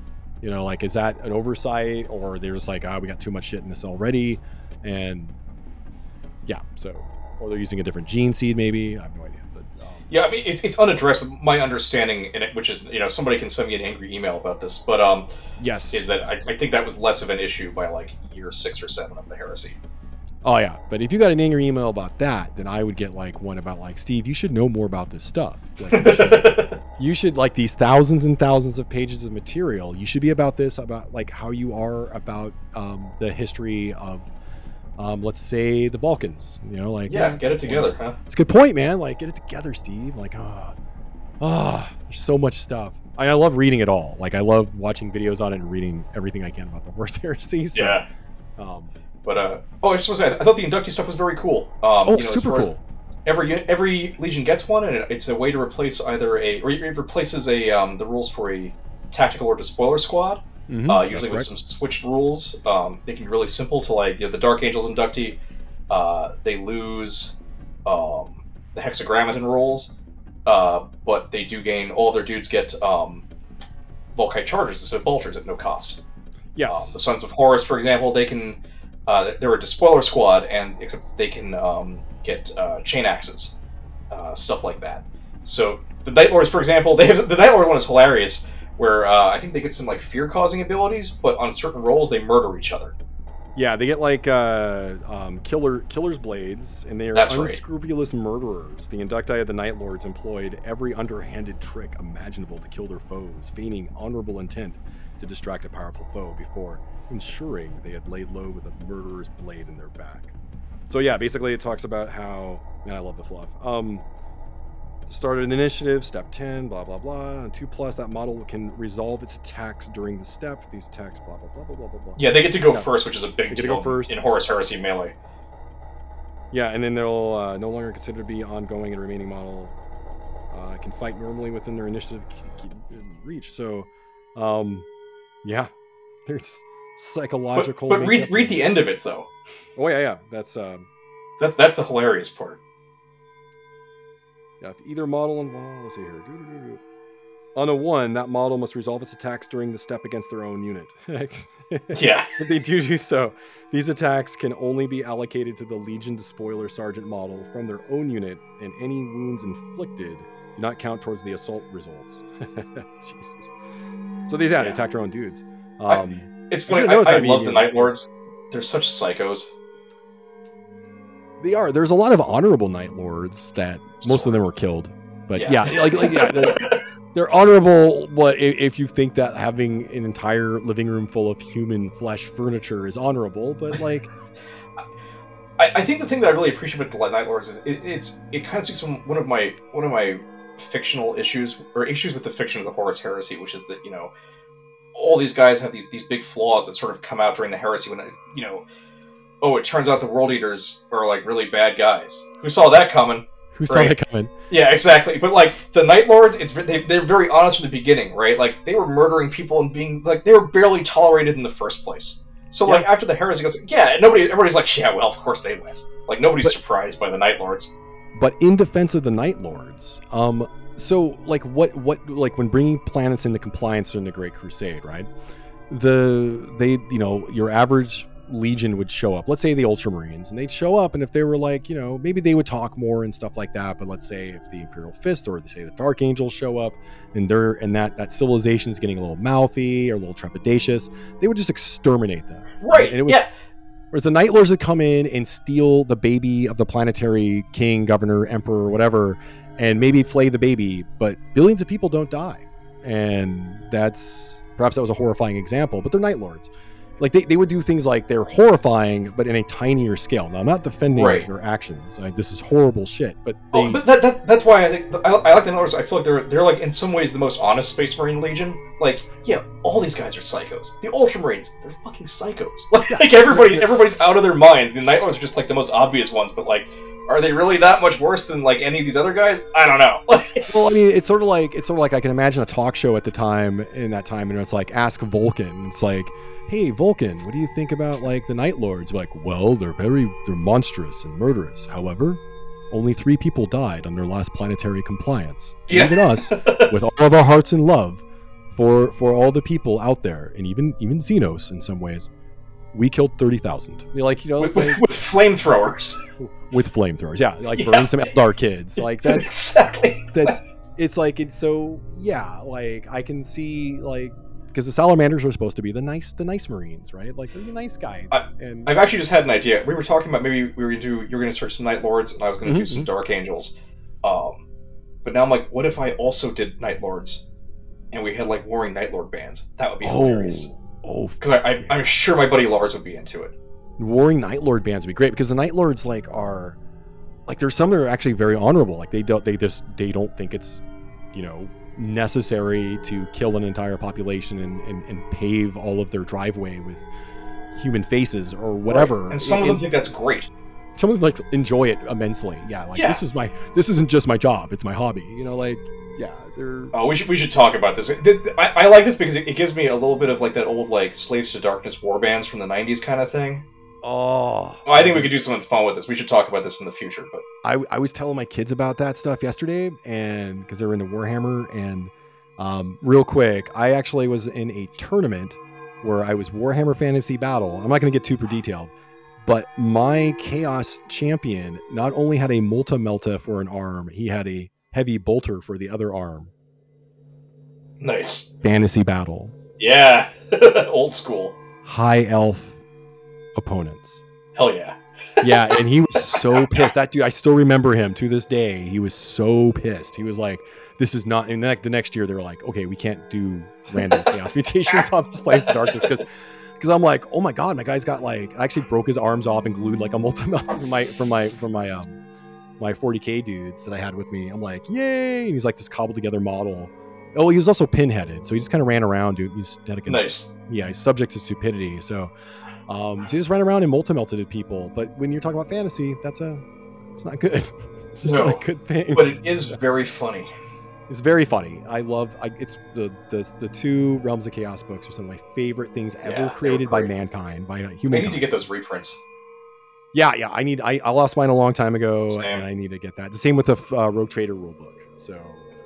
you know, like is that an oversight or they're just like, ah, we got too much shit in this already, and yeah, so or they're using a different gene seed, maybe. I have no idea, but um, Yeah, I mean it's, it's unaddressed, but my understanding in it, which is you know somebody can send me an angry email about this, but um, yes, is that I, I think that was less of an issue by like year six or seven of the heresy. Oh yeah. But if you got an angry email about that, then I would get like one about like Steve, you should know more about this stuff. Like, you, should, you should like these thousands and thousands of pages of material. You should be about this about like how you are about um, the history of. Um, let's say the Balkans, you know, like yeah, get it together, huh? It's a good point, man. Like, get it together, Steve. Like, ah, ah, there's so much stuff. I, I love reading it all. Like, I love watching videos on it and reading everything I can about the Horus Heresy. So, Yeah. Um, But uh, oh, I just want to say, I thought the inductii stuff was very cool. Um, oh, you know, super cool. Every every legion gets one, and it's a way to replace either a or it replaces a um, the rules for a tactical or despoiler squad. Mhm, uh, usually with correct. some switched rules. Um, they can be really simple to like you know, the Dark Angels inductii. Uh, they lose um, the hexagrammaton rules, uh, but they do gain all of their dudes get um, Volkite chargers instead of bolters at no cost. Yes. Um, the Sons of Horus, for example, they can. Uh, they're a despoiler squad, and except they can um, get uh, chain axes, uh, stuff like that. So the Night Lords, for example, they have the Night Lord one is hilarious, where uh, I think they get some like fear causing abilities, but on certain rolls they murder each other. yeah, they get like uh, um, killer killer's blades, and they are That's right. unscrupulous murderers. The inductii of the Night Lords employed every underhanded trick imaginable to kill their foes, feigning honorable intent to distract a powerful foe before ensuring they had laid low with a murderer's blade in their back. So yeah, basically it talks about how man, I love the fluff. Um, started an initiative, step ten, blah blah blah. And two plus, that model can resolve its attacks during the step. These attacks, blah blah blah blah blah blah blah. Yeah, they get to go Yeah. first, which is a big They get to deal go first. in Horus Heresy melee. Yeah, and then they'll uh, no longer considered to be ongoing and remaining model uh, can fight normally within their initiative reach. So, um, yeah, there's psychological. but read read the end of it though. Oh yeah, yeah. That's um, That's that's the hilarious part. yeah. If either model involved, let's see here. Doo-doo-doo-doo. On a one, that model must resolve its attacks during the step against their own unit. Yeah. But they do do so. These attacks can only be allocated to the Legion Despoiler Sergeant model from their own unit, and any wounds inflicted do not count towards the assault results. Jesus. So these, yeah, Yeah. attack their own dudes. Um, It's funny. I, I love the. Night Lords. They're such psychos. they are. There's a lot of honorable Night Lords that most of them were killed. But yeah, Yeah. like, like yeah, they're, they're honorable. But if you think that having an entire living room full of human flesh furniture is honorable, but like, I, I think the thing that I really appreciate about the Night Lords is it, it's it kind of speaks from one of my one of my fictional issues or issues with the fiction of the Horus Heresy, which is that you know all these guys have these these big flaws that sort of come out during the heresy when it, you know oh it turns out the World Eaters are like really bad guys. Who saw that coming? Who saw Right. that coming? Yeah, exactly. But like the Night Lords, it's they, they're very honest from the beginning, right? Like they were murdering people and being like they were barely tolerated in the first place. So like after the heresy goes, yeah, nobody, everybody's like, yeah, well, of course they went. Like nobody's But- surprised by the Night Lords. But in defense of the Night Lords, um, so like what what like when bringing planets into compliance in the Great Crusade, right? The they you know your average legion would show up. Let's say the Ultramarines, and they'd show up, and if they were like you know maybe they would talk more and stuff like that. But let's say if the Imperial Fist or say the Dark Angels show up, and they're and that that civilization is getting a little mouthy or a little trepidatious, they would just exterminate them. Right. And it was yeah. Whereas the Night Lords would come in and steal the baby of the planetary king, governor, emperor, whatever, and maybe flay the baby, but billions of people don't die. And that's perhaps that was a horrifying example, but they're Night Lords. Like they, they would do things like they're horrifying, but in a tinier scale. Now I'm not defending Right. their actions. Like this is horrible shit, but oh, they Oh, but that, that's that's why I think I, I like the Night Lords. I feel like they're they're like in some ways the most honest Space Marine Legion. Like, yeah, all these guys are psychos. The Ultramarines, they're fucking psychos. Like, like everybody, everybody's out of their minds. The Night Lords are just like the most obvious ones, but like, are they really that much worse than like any of these other guys? I don't know. Well, I mean, it's sort of like it's sort of like I can imagine a talk show at the time in that time, and it's like ask Vulcan. It's like, hey, Vulcan, what do you think about like the Night Lords? Like, well, they're very they're monstrous and murderous. However, only three people died on their last planetary compliance. Yeah. Even us, with all of our hearts and love for for all the people out there, and even even Xenos in some ways, we killed thirty thousand. Like you know, with, with, like, with flamethrowers. with flamethrowers. Yeah, like Yeah. burning some Eldar kids. Like that's exactly. that's it's like it's so yeah like i can see like because the salamanders are supposed to be the nice the nice marines right like they're the nice guys I- and I've actually just had an idea. We were talking about maybe we were gonna do you're gonna search some Night Lords and I was gonna do Mhm, some Dark Angels. Um, but now I'm like, what if I also did Night Lords, and we had like warring Night Lord bands? That would be oh hilarious. oh Because I, I, I'm sure my buddy Lars would be into it. warring night lord bands would be great because the night lords like are like there's some that are actually very honorable like they don't they just they don't think it's you know necessary to kill an entire population and, and, and pave all of their driveway with human faces or whatever Right. And some of them And- think that's great. some of them like enjoy it immensely. Yeah, like Yeah. this is my this isn't just my job; it's my hobby. You know, like yeah, they're Oh, we should we should talk about this. I, I like this because it, it gives me a little bit of like that old like Slaves to Darkness war bands from the '90s kind of thing. Oh. Oh, I think we could do something fun with this. We should talk about this in the future. But I I was telling my kids about that stuff yesterday, and because they're into Warhammer, and um, real quick, I actually was in a tournament where I was Warhammer Fantasy Battle. I'm not going to get super detailed, but my Chaos champion not only had a Multi-Melta for an arm, he had a Heavy Bolter for the other arm. nice, Fantasy Battle. yeah, old school. high elf opponents. Hell yeah. Yeah, and he was so pissed. That dude, I still remember him to this day. He was so pissed. He was like, "This is not." And like the next year, they were like, "Okay, we can't do random chaos mutations off Slaves to Darkness because." Because I'm like, oh my god, my guy's got like, I actually broke his arms off and glued like a multi from my from my from my um my 40k dudes that I had with me. I'm like, yay! And he's like this cobbled together model. Oh, he was also pinheaded, so he just kind of ran around, dude. He just had a Nice. yeah, he's subject to stupidity. So, um, so he just ran around and multi-melted people. But when you're talking about fantasy, that's a, it's not good. It's just No, not a good thing. But it is very funny. It's very funny. I love. I, it's the, the the two Realms of Chaos books are some of my favorite things ever were created by mankind, by They human. need to get those reprints. yeah, yeah. I need. I, I lost mine a long time ago, Same. and I need to get that. The same with the uh, Rogue Trader rulebook. So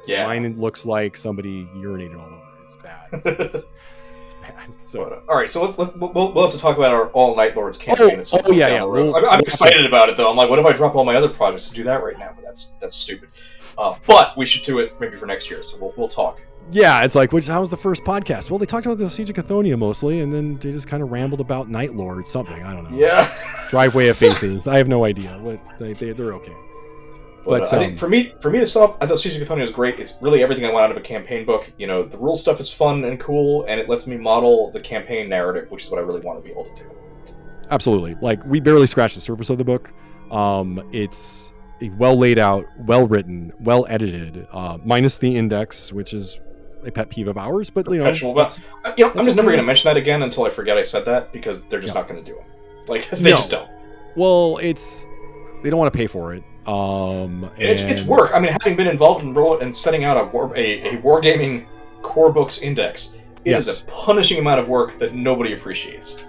Yeah. mine looks like somebody urinated all over. it. It's bad. It's, it's, it's bad. So. But, uh, all right, so let's, let's, we'll, we'll have to talk about our All Night Lords campaign. Oh, oh, yeah, yeah, we'll- I'm, I'm we'll- excited about it though. I'm like, what if I drop all my other projects to do that right now? But that's that's stupid. Uh, but we should do it maybe for next year. So we'll, we'll talk. Yeah, it's like, which how was the first podcast? Well, they talked about the Siege of Cthonia mostly, and then they just kind of rambled about Night Lord something. I don't know. Yeah. Driveway of Faces. I have no idea. What they, they they're okay. But, But, uh, I think um, for me, for me up, I thought Siege of Cthonia was great. It's really everything I want out of a campaign book. You know, the rule stuff is fun and cool, and it lets me model the campaign narrative, which is what I really want to be able to do. Absolutely. Like we barely scratched the surface of the book. Um, it's well laid out, well written, well edited, uh, minus the index, which is a pet peeve of ours. But you know, Perpetual Uh, You know, I'm just never going to mention that again until I forget I said that because they're just Yeah. not going to do it. Like they No. just don't. Well, it's they don't want to pay for it. Um, And it's, it's work. I mean, having been involved in roll and setting out a war, a, a wargaming core books index, it is Yes. a punishing amount of work that nobody appreciates.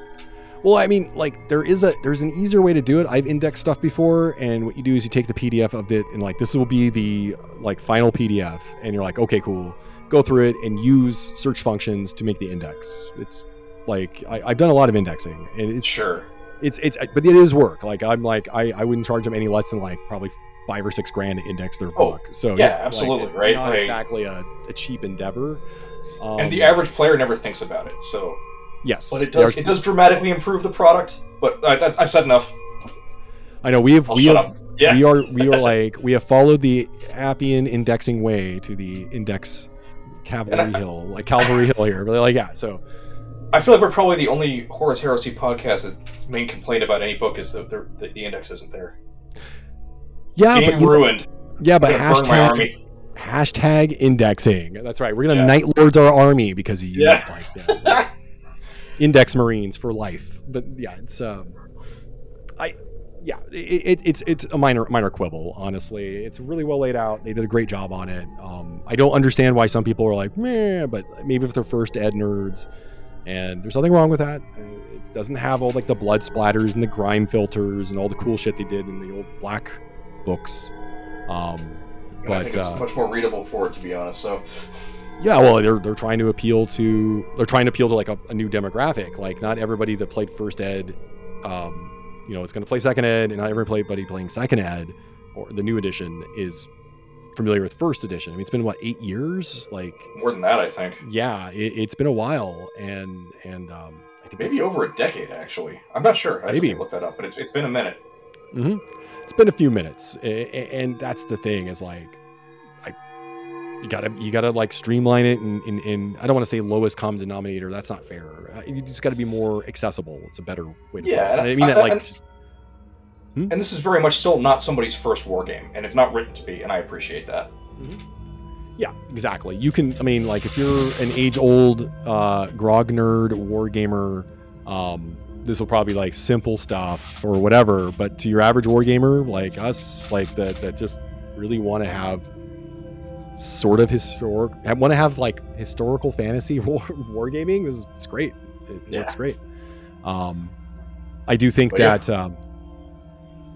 Well, I mean, like there is a there's an easier way to do it. I've indexed stuff before, and what you do is you take the PDF of it, and like this will be the like final PDF, and you're like, okay, cool. Go through it and use search functions to make the index. It's like I, I've done a lot of indexing, and it's Sure. It's it's but it is work. Like I'm like I I wouldn't charge them any less than like probably five or six grand to index their Oh, book. So yeah, like, absolutely, it's right? Not Like- exactly a, a cheap endeavor. Um, and the average player never thinks about it. So, yes, but it does it does dramatically improve the product. But uh, that's I've said enough. I know we have I'll we have. Yeah. we are we are like we have followed the Appian indexing way to the index Cavalry I- Hill, like Calvary Hill here. But like yeah, so I feel like we're probably the only Horus Heresy podcast that's main complaint about any book is that the, the, the index isn't there. yeah, Game but ruined. yeah, but I'm gonna burn my hashtag army. hashtag indexing. That's right. We're gonna Yeah. night lords our army because of you. Yeah. Like, yeah. Index Marines for life. But yeah, it's um, I yeah, it, it, it's it's a minor minor quibble. Honestly, it's really well laid out. They did a great job on it. Um, I don't understand why some people are like meh, but maybe if they're first ed nerds, and there's nothing wrong with that. Uh, It doesn't have all like the blood splatters and the grime filters and all the cool shit they did in the old black books. Um, And I but think it's uh, much more readable for it, to be honest. So, yeah, well, they're they're trying to appeal to they're trying to appeal to like a, a new demographic. Like not everybody that played first ed, um, you know, it's going to play second ed, and not everybody play buddy playing second ed or the new edition is familiar with first edition. I mean, it's been what eight years? Like, more than that, I think. yeah, it, it's been a while, and and um, I think Maybe over a decade, actually. I'm not sure. I Maybe. look that up, but it's, it's been a minute. hmm It's been a few minutes, and that's the thing is like, I you gotta you gotta like streamline it and in, in I don't want to say lowest common denominator. That's not fair. Uh, You just got to be more accessible. It's a better way. To Yeah, and I mean that I- like and- just- And this is very much still not somebody's first war game, and it's not written to be, and I appreciate that. yeah, exactly. You can. I mean, like if you're an age old uh, grog nerd war gamer. Um, this will probably be like simple stuff or whatever, but to your average war gamer like us, like that, that just really want to have sort of historic want to have like historical fantasy war, wargaming this is it's great it Yeah. works great um i do think But yeah. that um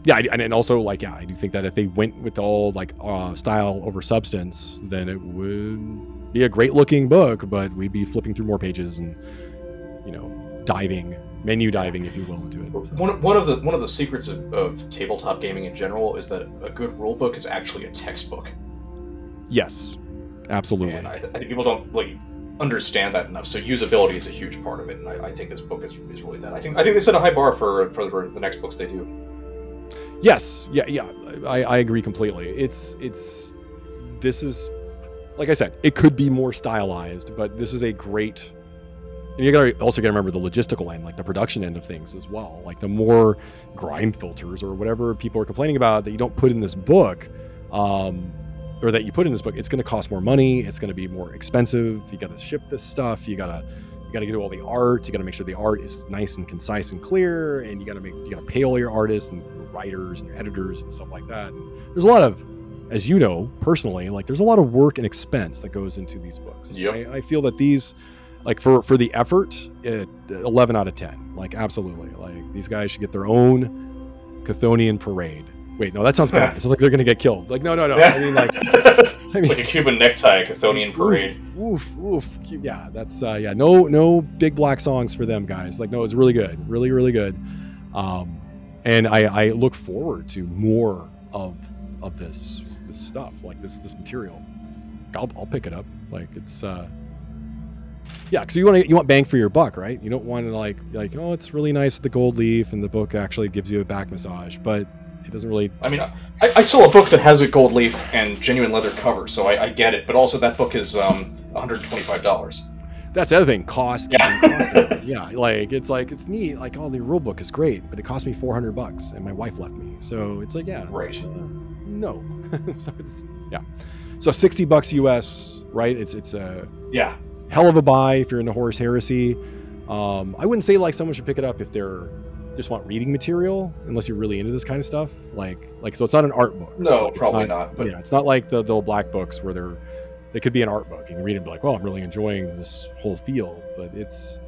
yeah I- and, and also like yeah i do think that if they went with all like uh style over substance then it would be a great looking book but we'd be flipping through more pages and you know diving menu diving if you will into it so. One, one of the one of the secrets of, of tabletop gaming in general is that a good rule book is actually a textbook, yes absolutely and I, I think people don't like understand that enough. So usability is a huge part of it, and I, I think this book is, is really that. I think I think they set a high bar for for the, the next books they do. Yes, yeah, yeah. I, I agree completely. It's it's this is like I said, it could be more stylized, but this is a great and you gotta also gotta remember the logistical end, like the production end of things as well. Like the more grime filters or whatever people are complaining about that you don't put in this book, um, or that you put in this book, it's gonna cost more money, it's gonna be more expensive, you gotta ship this stuff, you gotta you got to do all the art. You got to make sure the art is nice and concise and clear, and you got to make you got to pay all your artists and your writers and your editors and stuff like that. And there's a lot of, as you know personally, like there's a lot of work and expense that goes into these books. Yep. I, I feel that these, like for for the effort, it, 11 out of 10. Like absolutely, like these guys should get their own Chthonian parade. Wait, no, that sounds bad. It sounds like they're gonna get killed. Like no, no, no. I mean like. I it's mean, like a Cuban necktie, Chthonian parade. Oof, oof. Yeah, that's uh yeah, no no big black songs for them guys. Like no, it's really good. Really, really good. Um and I I look forward to more of of this this stuff, like this this material. I'll I'll pick it up. Like it's uh yeah, because you want to you want bang for your buck, right? You don't want to like like oh, it's really nice with the gold leaf, and the book actually gives you a back massage, but it doesn't really. I mean, I, I saw a book that has a gold leaf and genuine leather cover, so I, I get it. But also, that book is um, 125 dollars. That's the other thing. Cost. Yeah. cost yeah. Like it's like it's neat. Like oh, the rule book is great, but it cost me four hundred bucks, and my wife left me. So it's like yeah. it's, Right. uh, no. so it's yeah. So sixty bucks US, right? It's it's a Yeah, hell of a buy if you're into Horus Heresy. Um, I wouldn't say like someone should pick it up if they're just want reading material, unless you're really into this kind of stuff, like like so it's not an art book. No, It's probably not. But yeah, it's not like the the old black books where they're they could be an art book. You can read and be like, well, I'm really enjoying this whole feel, but it's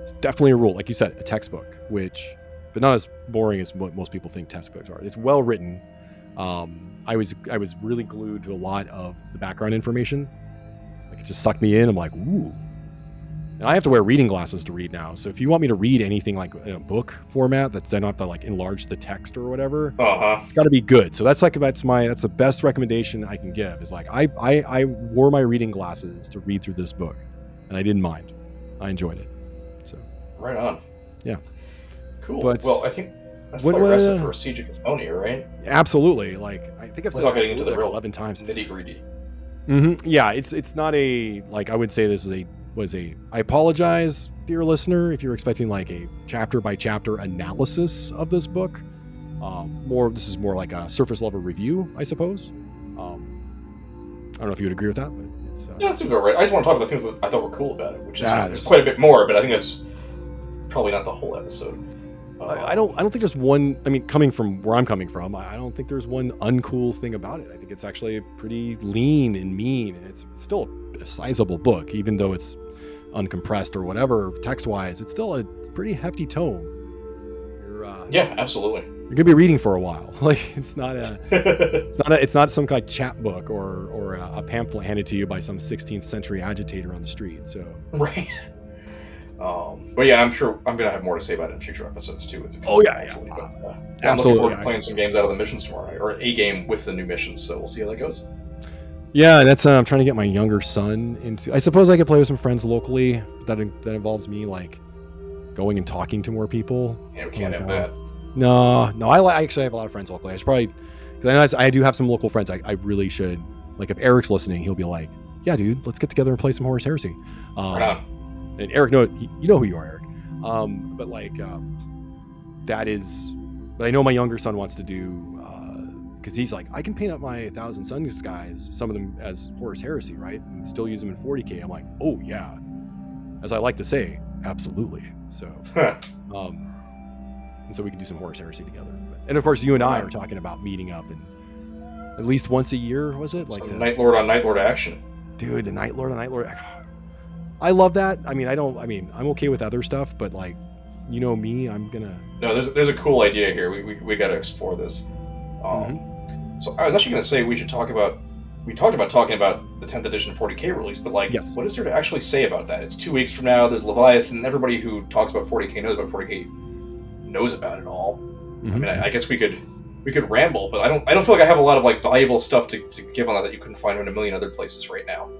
it's definitely a rule, like you said, a textbook, which but not as boring as what most people think textbooks are. It's well written. Um, I was I was really glued to a lot of the background information. Like it just sucked me in. I'm like, ooh. And I have to wear reading glasses to read now. So if you want me to read anything like in a book format that's I don't have to like enlarge the text or whatever, uh huh. it's got to be good. So that's like that's my that's the best recommendation I can give. Is like I I I wore my reading glasses to read through this book, and I didn't mind. I enjoyed it. So Right on. Yeah. Cool. But- well, I think that's What- what, uh, for Siege of Cthonia, right? absolutely, like I think I've said Without it getting into the like real eleven times. Nitty gritty. Mm-hmm. Yeah, it's it's not a like I would say this is a was a. I apologize, dear listener, if you're expecting like a chapter by chapter analysis of this book. Um, more, this is more like a surface level review, I suppose. Um, I don't know if you would agree with that, but it's. Uh, Yeah, that seems about right. I just want to talk about the things that I thought were cool about it, which is Ah, there's quite a bit more, but I think that's probably not the whole episode. Uh, I, I don't. I don't think there's one. I mean, coming from where I'm coming from, I I don't think there's one uncool thing about it. I think it's actually pretty lean and mean, and it's still a sizable book, even though it's uncompressed or whatever text-wise. It's still a pretty hefty tome. You're, uh, Yeah, absolutely. you're gonna be reading for a while. Like it's not a. It's not. A, it's not some kind of chapbook or or a, a pamphlet handed to you by some 16th century agitator on the street. So right. Um, but yeah, I'm sure I'm gonna have more to say about it in future episodes too. As it Oh, yeah, actually, yeah. But, uh, yeah, I'm looking Absolutely, forward to playing some games out of the missions tomorrow or a game with the new missions. So we'll see how that goes. Yeah, and that's uh, I'm trying to get my younger son into. I suppose I could play with some friends locally. But that that involves me like going and talking to more people. Yeah, we can't Oh have my that. No, no, I, I actually have a lot of friends locally. I should probably because I, know I do have some local friends. I, I really should. Like if Eric's listening, he'll be like, "Yeah, dude, let's get together and play some Horus Heresy." Um, Right and Eric, no, you know who you are, Eric. Um, but like um, that is, but I know my younger son wants to do because he's like, I can paint up my Thousand Sons guys, some of them as Horus Heresy, right, and still use them in 40k. I'm like, oh yeah, as I like to say, absolutely. So, um, and so we can do some Horus Heresy together. And of course, you and I are talking about meeting up and at least once a year, was it? Like Some the- Night Lord on Night Lord action. dude the night lord the night lord i love that i mean i don't i mean i'm okay with other stuff but like you know me i'm gonna No, there's there's a cool idea here. We, we, we got to explore this. Um, Mm-hmm. So I was actually going to say we should talk about. We talked about talking about the 10th edition 40k release, but like, Yes. what is there to actually say about that? It's two weeks from now. There's Leviathan. Everybody who talks about 40k knows about 40k knows about it all. I mean, I, I guess we could we could ramble, but I don't I don't feel like I have a lot of like valuable stuff to, to give on that that you couldn't find in a million other places right now.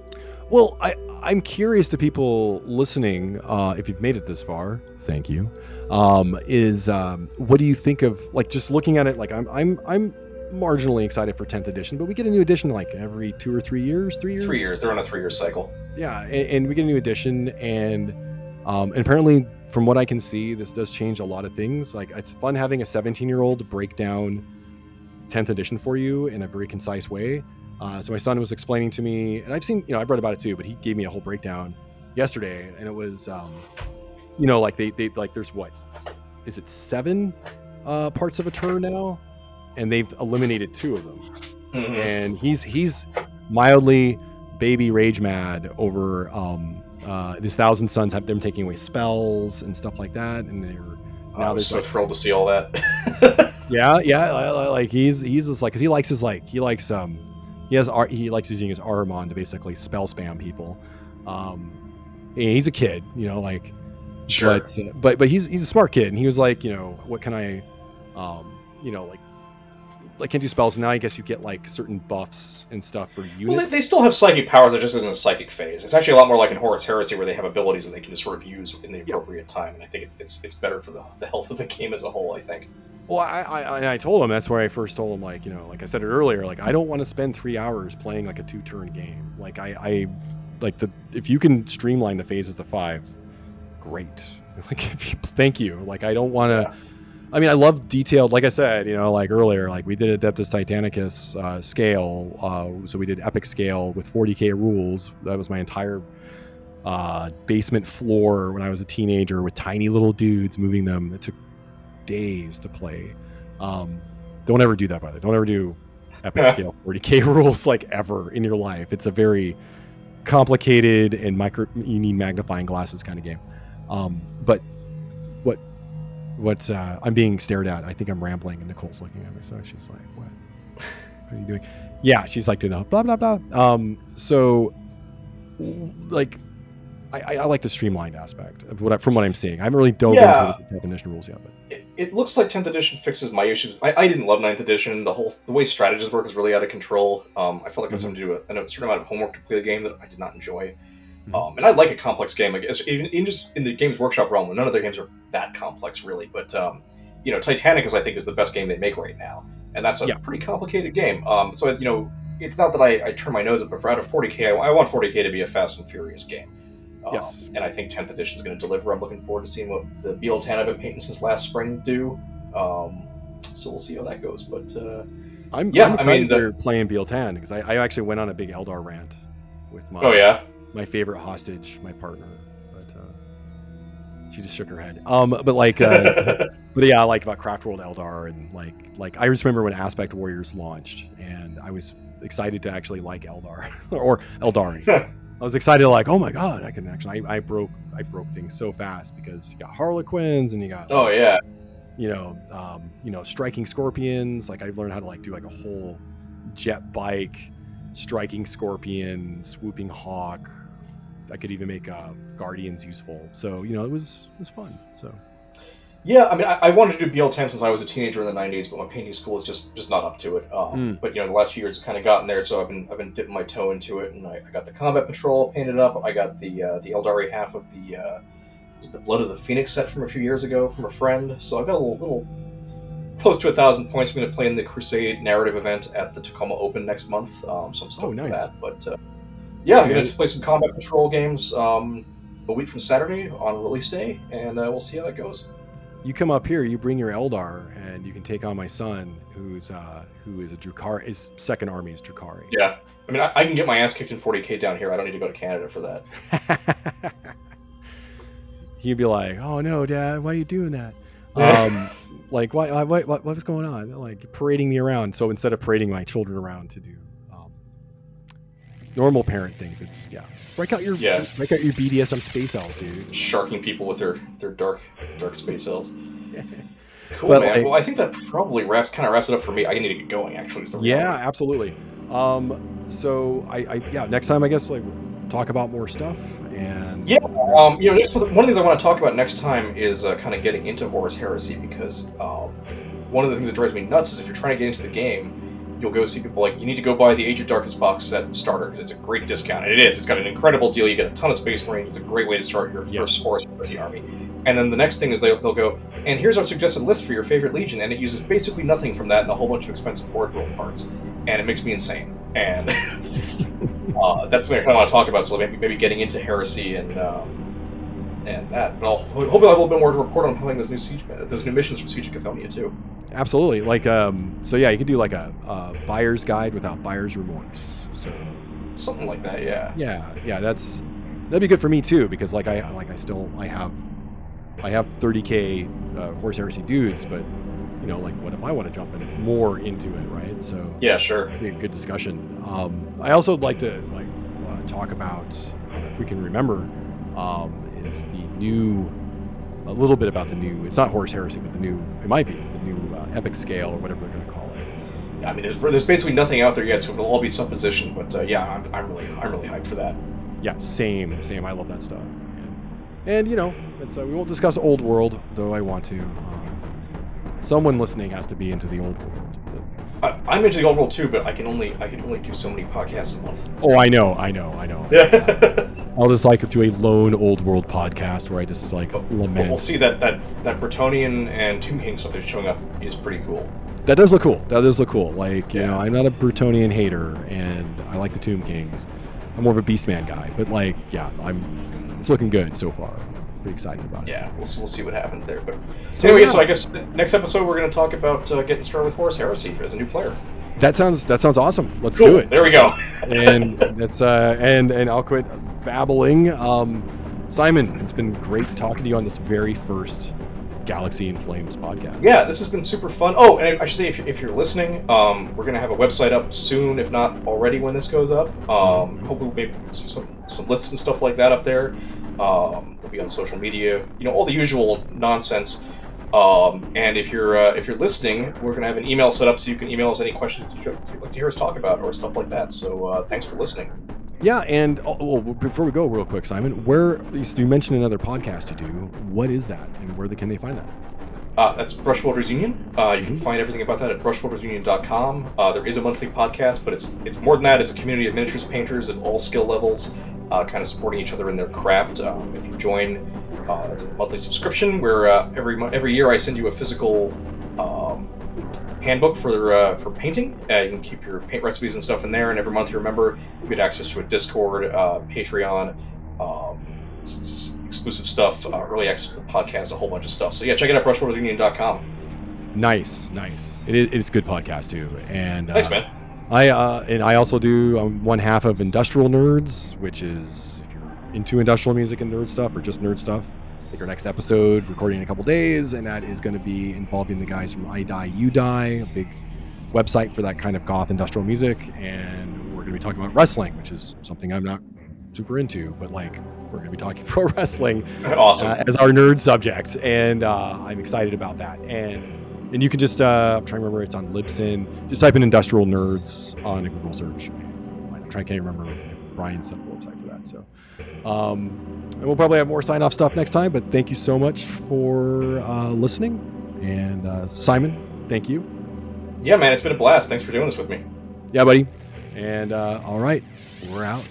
well i i'm curious to people listening uh if you've made it this far thank you um is um what do you think of like just looking at it like i'm i'm i'm marginally excited for 10th edition but we get a new edition like every two or three years three years Three years. They're on a three year cycle. Yeah, and, and we get a new edition, and um, and apparently, from what I can see, this does change a lot of things. Like it's fun having a 17 year old break down 10th edition for you in a very concise way. Uh, so my son was explaining to me, and I've seen, you know, I've read about it too, but he gave me a whole breakdown yesterday, and it was, um, you know, like they they like there's what is it seven uh, parts of a turn now, and they've eliminated two of them Mhm. and he's he's mildly baby rage mad over um uh this thousand Sons have them taking away spells and stuff like that and they're now was there's so like, thrilled to see all that. yeah yeah li- li- like he's he's just like because he likes his like he likes um he has art he likes using his Ahriman to basically spell spam people um he's a kid you know like sure. but, uh, but but he's he's a smart kid, and he was like, you know, what can I, um, you know, like, like can't do spells. Now I guess you get like certain buffs and stuff for units. Well, they, they still have psychic powers. It just isn't a psychic phase. It's actually a lot more like in Horus Heresy, where they have abilities that they can just sort of use in the appropriate time. And I think it, it's it's better for the, the health of the game as a whole. I think. Well, I, I I- I told him that's where I first told him like you know like I said it earlier like I don't want to spend three hours playing like a two turn game like I I like the if you can streamline the phases to five, great. Like if you, thank you. Like I don't want to. Yeah. I mean, I love detailed. Like I said, you know, like earlier, like we did Adeptus Titanicus uh, scale. Uh, so we did epic scale with 40k rules. That was my entire uh, basement floor when I was a teenager with tiny little dudes moving them. It took days to play. Um, don't ever do that, by the way. Don't ever do epic scale 40k rules like ever in your life. It's a very complicated and micro. You need magnifying glasses kind of game. Um, but what uh, I'm being stared at. I think I'm rambling, and Nicole's looking at me. So she's like, "What? What are you doing?" Yeah, she's like doing the blah blah blah. Um, so like. I, I- like the streamlined aspect of what I, from what I'm seeing. I haven't really dove Yeah. into the 10th edition rules yet, but It, it looks like 10th edition fixes my issues. I, I didn't love 9th edition. The whole the way stratagems work is really out of control. Um, I felt like I was having to do a, a certain amount of homework to play the game that I did not enjoy. Mhm. Um, and I like a complex game. Like even, even just in the Games Workshop realm, none of their games are that complex, really. But um, you know, Titanicus I think is the best game they make right now, and that's a Yeah. pretty complicated game. Um, so you know, it's not that I, I turn my nose up, but for out of 40k, I, I want 40k to be a fast and furious game. Um, Yes. And I think 10th edition is going to deliver. I'm looking forward to seeing what the Biel-Tan I've been painting since last spring do. Um, so we'll see how that goes. But uh, I'm, Yeah, I'm I excited mean, the- they're playing Biel-Tan because I, I actually went on a big Eldar rant with my oh yeah, my favorite hostage, my partner, but uh, she just shook her head. Um, but like, uh, but yeah, I like about Craft World Eldar and like like I just remember when Aspect Warriors launched, and I was excited to actually like Eldar or Eldari. I was excited, like, oh my god, I can actually. I, I broke I broke things so fast because you got Harlequins and you got oh yeah. you know, um, you know, striking scorpions. Like I've learned how to like do like a whole jet bike, striking scorpion, swooping hawk. I could even make uh, guardians useful. So you know, it was it was fun. So Yeah, I mean, I, I wanted to do Biel-Tan since I was a teenager in the '90s, but my painting school is just just not up to it. Um, Mm. But you know, the last few years, it's kind of gotten there, so I've been I've been dipping my toe into it, and I, I got the combat patrol painted up. I got the uh, the Eldari half of the uh, the Blood of the Phoenix set from a few years ago from a friend. So I've got a little, little close to a thousand points. I'm going to play in the Crusade narrative event at the Tacoma Open next month. Um, so I'm stoked Oh, nice. for that. But uh, yeah, I'm going to play some combat patrol games um, a week from Saturday on release day, and uh, we'll see how that goes. you come up here, you bring your Eldar, and you can take on my son, who's uh, who is a Drukhari. His second army is Drukhari. Yeah. I mean, I, I can get my ass kicked in 40k down here. I don't need to go to Canada for that. He'd be like, "Oh no, Dad, why are you doing that? Um, like, why, why, what, what, what's going on? Like parading me around." So instead of parading my children around to do normal parent things, it's yeah, break out your Yeah. break out your BDSM space elves, dude. Sharking people with their, their dark dark space elves. Cool, But, man. like- well, I think that probably wraps kind of wraps it up for me. I need to get going, actually. Yeah, absolutely. Um, so I, I, yeah, next time I guess like talk about more stuff and Yeah, um, you know, just one of the things I want to talk about next time is uh, kind of getting into Horus Heresy because um, one of the things that drives me nuts is if you're trying to get into the game, you'll go see people like you need to go buy the Age of Darkness box set starter because it's a great discount. And it is. It's got an incredible deal. You get a ton of Space Marines. It's a great way to start your first Horus Heresy army. And then the next thing is they'll, they'll go, and here's our suggested list for your favorite Legion, and it uses basically nothing from that and a whole bunch of expensive Forge World parts, and it makes me insane. And uh, that's what I kind of want to talk about. So maybe maybe getting into heresy and um, and that. But I'll, hopefully I'll have a little bit more to report on playing those new siege those new missions from Siege of Cthonia too. absolutely like um, so yeah, you could do like a, a buyer's guide without buyer's remorse. So Something like that. Yeah. yeah, yeah, that's that'd be good for me too because like I like I still I have I have 30k uh, Horus Heresy dudes, but you know like what if I want to jump in more into it, right? So Yeah. Sure. be a good discussion. Um, I also would like to like uh, talk about uh, if we can remember um, is the new a little bit about the new. It's not Horus Heresy, but the new. It might be the new uh, epic scale or whatever they're going to call it. I mean, there's there's basically nothing out there yet, so it'll all be supposition. But uh, yeah, I'm, I'm really I'm really hyped for that. Yeah, same, same. I love that stuff. And, and you know, it's uh, we won't discuss old world, though I want to. Um, someone listening has to be into the old world. But, I, I'm into the old world too, but I can only I can only do so many podcasts a month. oh, I know, I know, I know. Yeah. Uh, I'll just like do a lone old world podcast where I just like But lament. we'll see that that that Bretonnian and Tomb King stuff that's showing up is pretty cool. That does look cool. That does look cool. Like, you Yeah. know, I'm not a Bretonnian hater and I like the Tomb Kings. I'm more of a Beastman guy, but like, yeah, I'm it's looking good so far. Pretty excited about it. Yeah, we'll, see- we'll see what happens there. But So, anyway, yeah. so I guess next episode we're going to talk about uh, getting started with Horus Heresy as a new player. That sounds that sounds awesome. Let's Cool. do it. There we go. and it's uh and and I'll quit babbling. Um Simon, it's been great talking to you on this very first Galaxy in Flames podcast. Yeah, this has been super fun. Oh, and I should say, if you're, if you're listening, um, we're gonna have a website up soon, if not already, when this goes up. Um, hopefully, maybe some some lists and stuff like that up there. Um, they'll be on social media. You know, all the usual nonsense. Um, and if you're uh, if you're listening, we're gonna have an email set up so you can email us any questions you'd like to hear us talk about or stuff like that. So uh, thanks for listening. Yeah, and oh, well, before we go, real quick, Simon, where you mentioned another podcast you do. What is that, and where can they find that? Uh, that's Brush Rollers Union. Uh, you can find everything about that at brushrollersunion.com. Uh, there is a monthly podcast, but it's it's more than that. It's a community of miniatures painters of all skill levels, uh, kind of supporting each other in their craft. Um, if you join uh, the monthly subscription, where uh, every mo- every year I send you a physical um, handbook for uh, for painting. Uh, you can keep your paint recipes and stuff in there, and every month you remember you get access to a Discord, uh, Patreon, um, s- exclusive stuff, uh, early access to the podcast, a whole bunch of stuff. So yeah, check it out, brushrollersunion.com. Nice, nice. It is it's a good podcast too, and Thanks, man. I uh, and I also do um, one half of Industrial Nerds, which is if you're into industrial music and nerd stuff or just nerd stuff. I think our next episode recording in a couple days, and that is going to be involving the guys from I Die You Die, a big website for that kind of goth industrial music, and we're going to be talking about wrestling, which is something I'm not super into, but like we're going to be talking pro wrestling Awesome. uh, as our nerd subject, and uh, I'm excited about that. And and you can just uh, I'm trying to remember it's on Libsyn. Just type in industrial nerds on a Google search. I'm trying can't remember if Brian set up the website for that. So, um, and we'll probably have more sign off stuff next time. But thank you so much for uh, listening, and uh, Simon, thank you. yeah, man, it's been a blast. Thanks for doing this with me. Yeah, buddy. And uh, all right, we're out.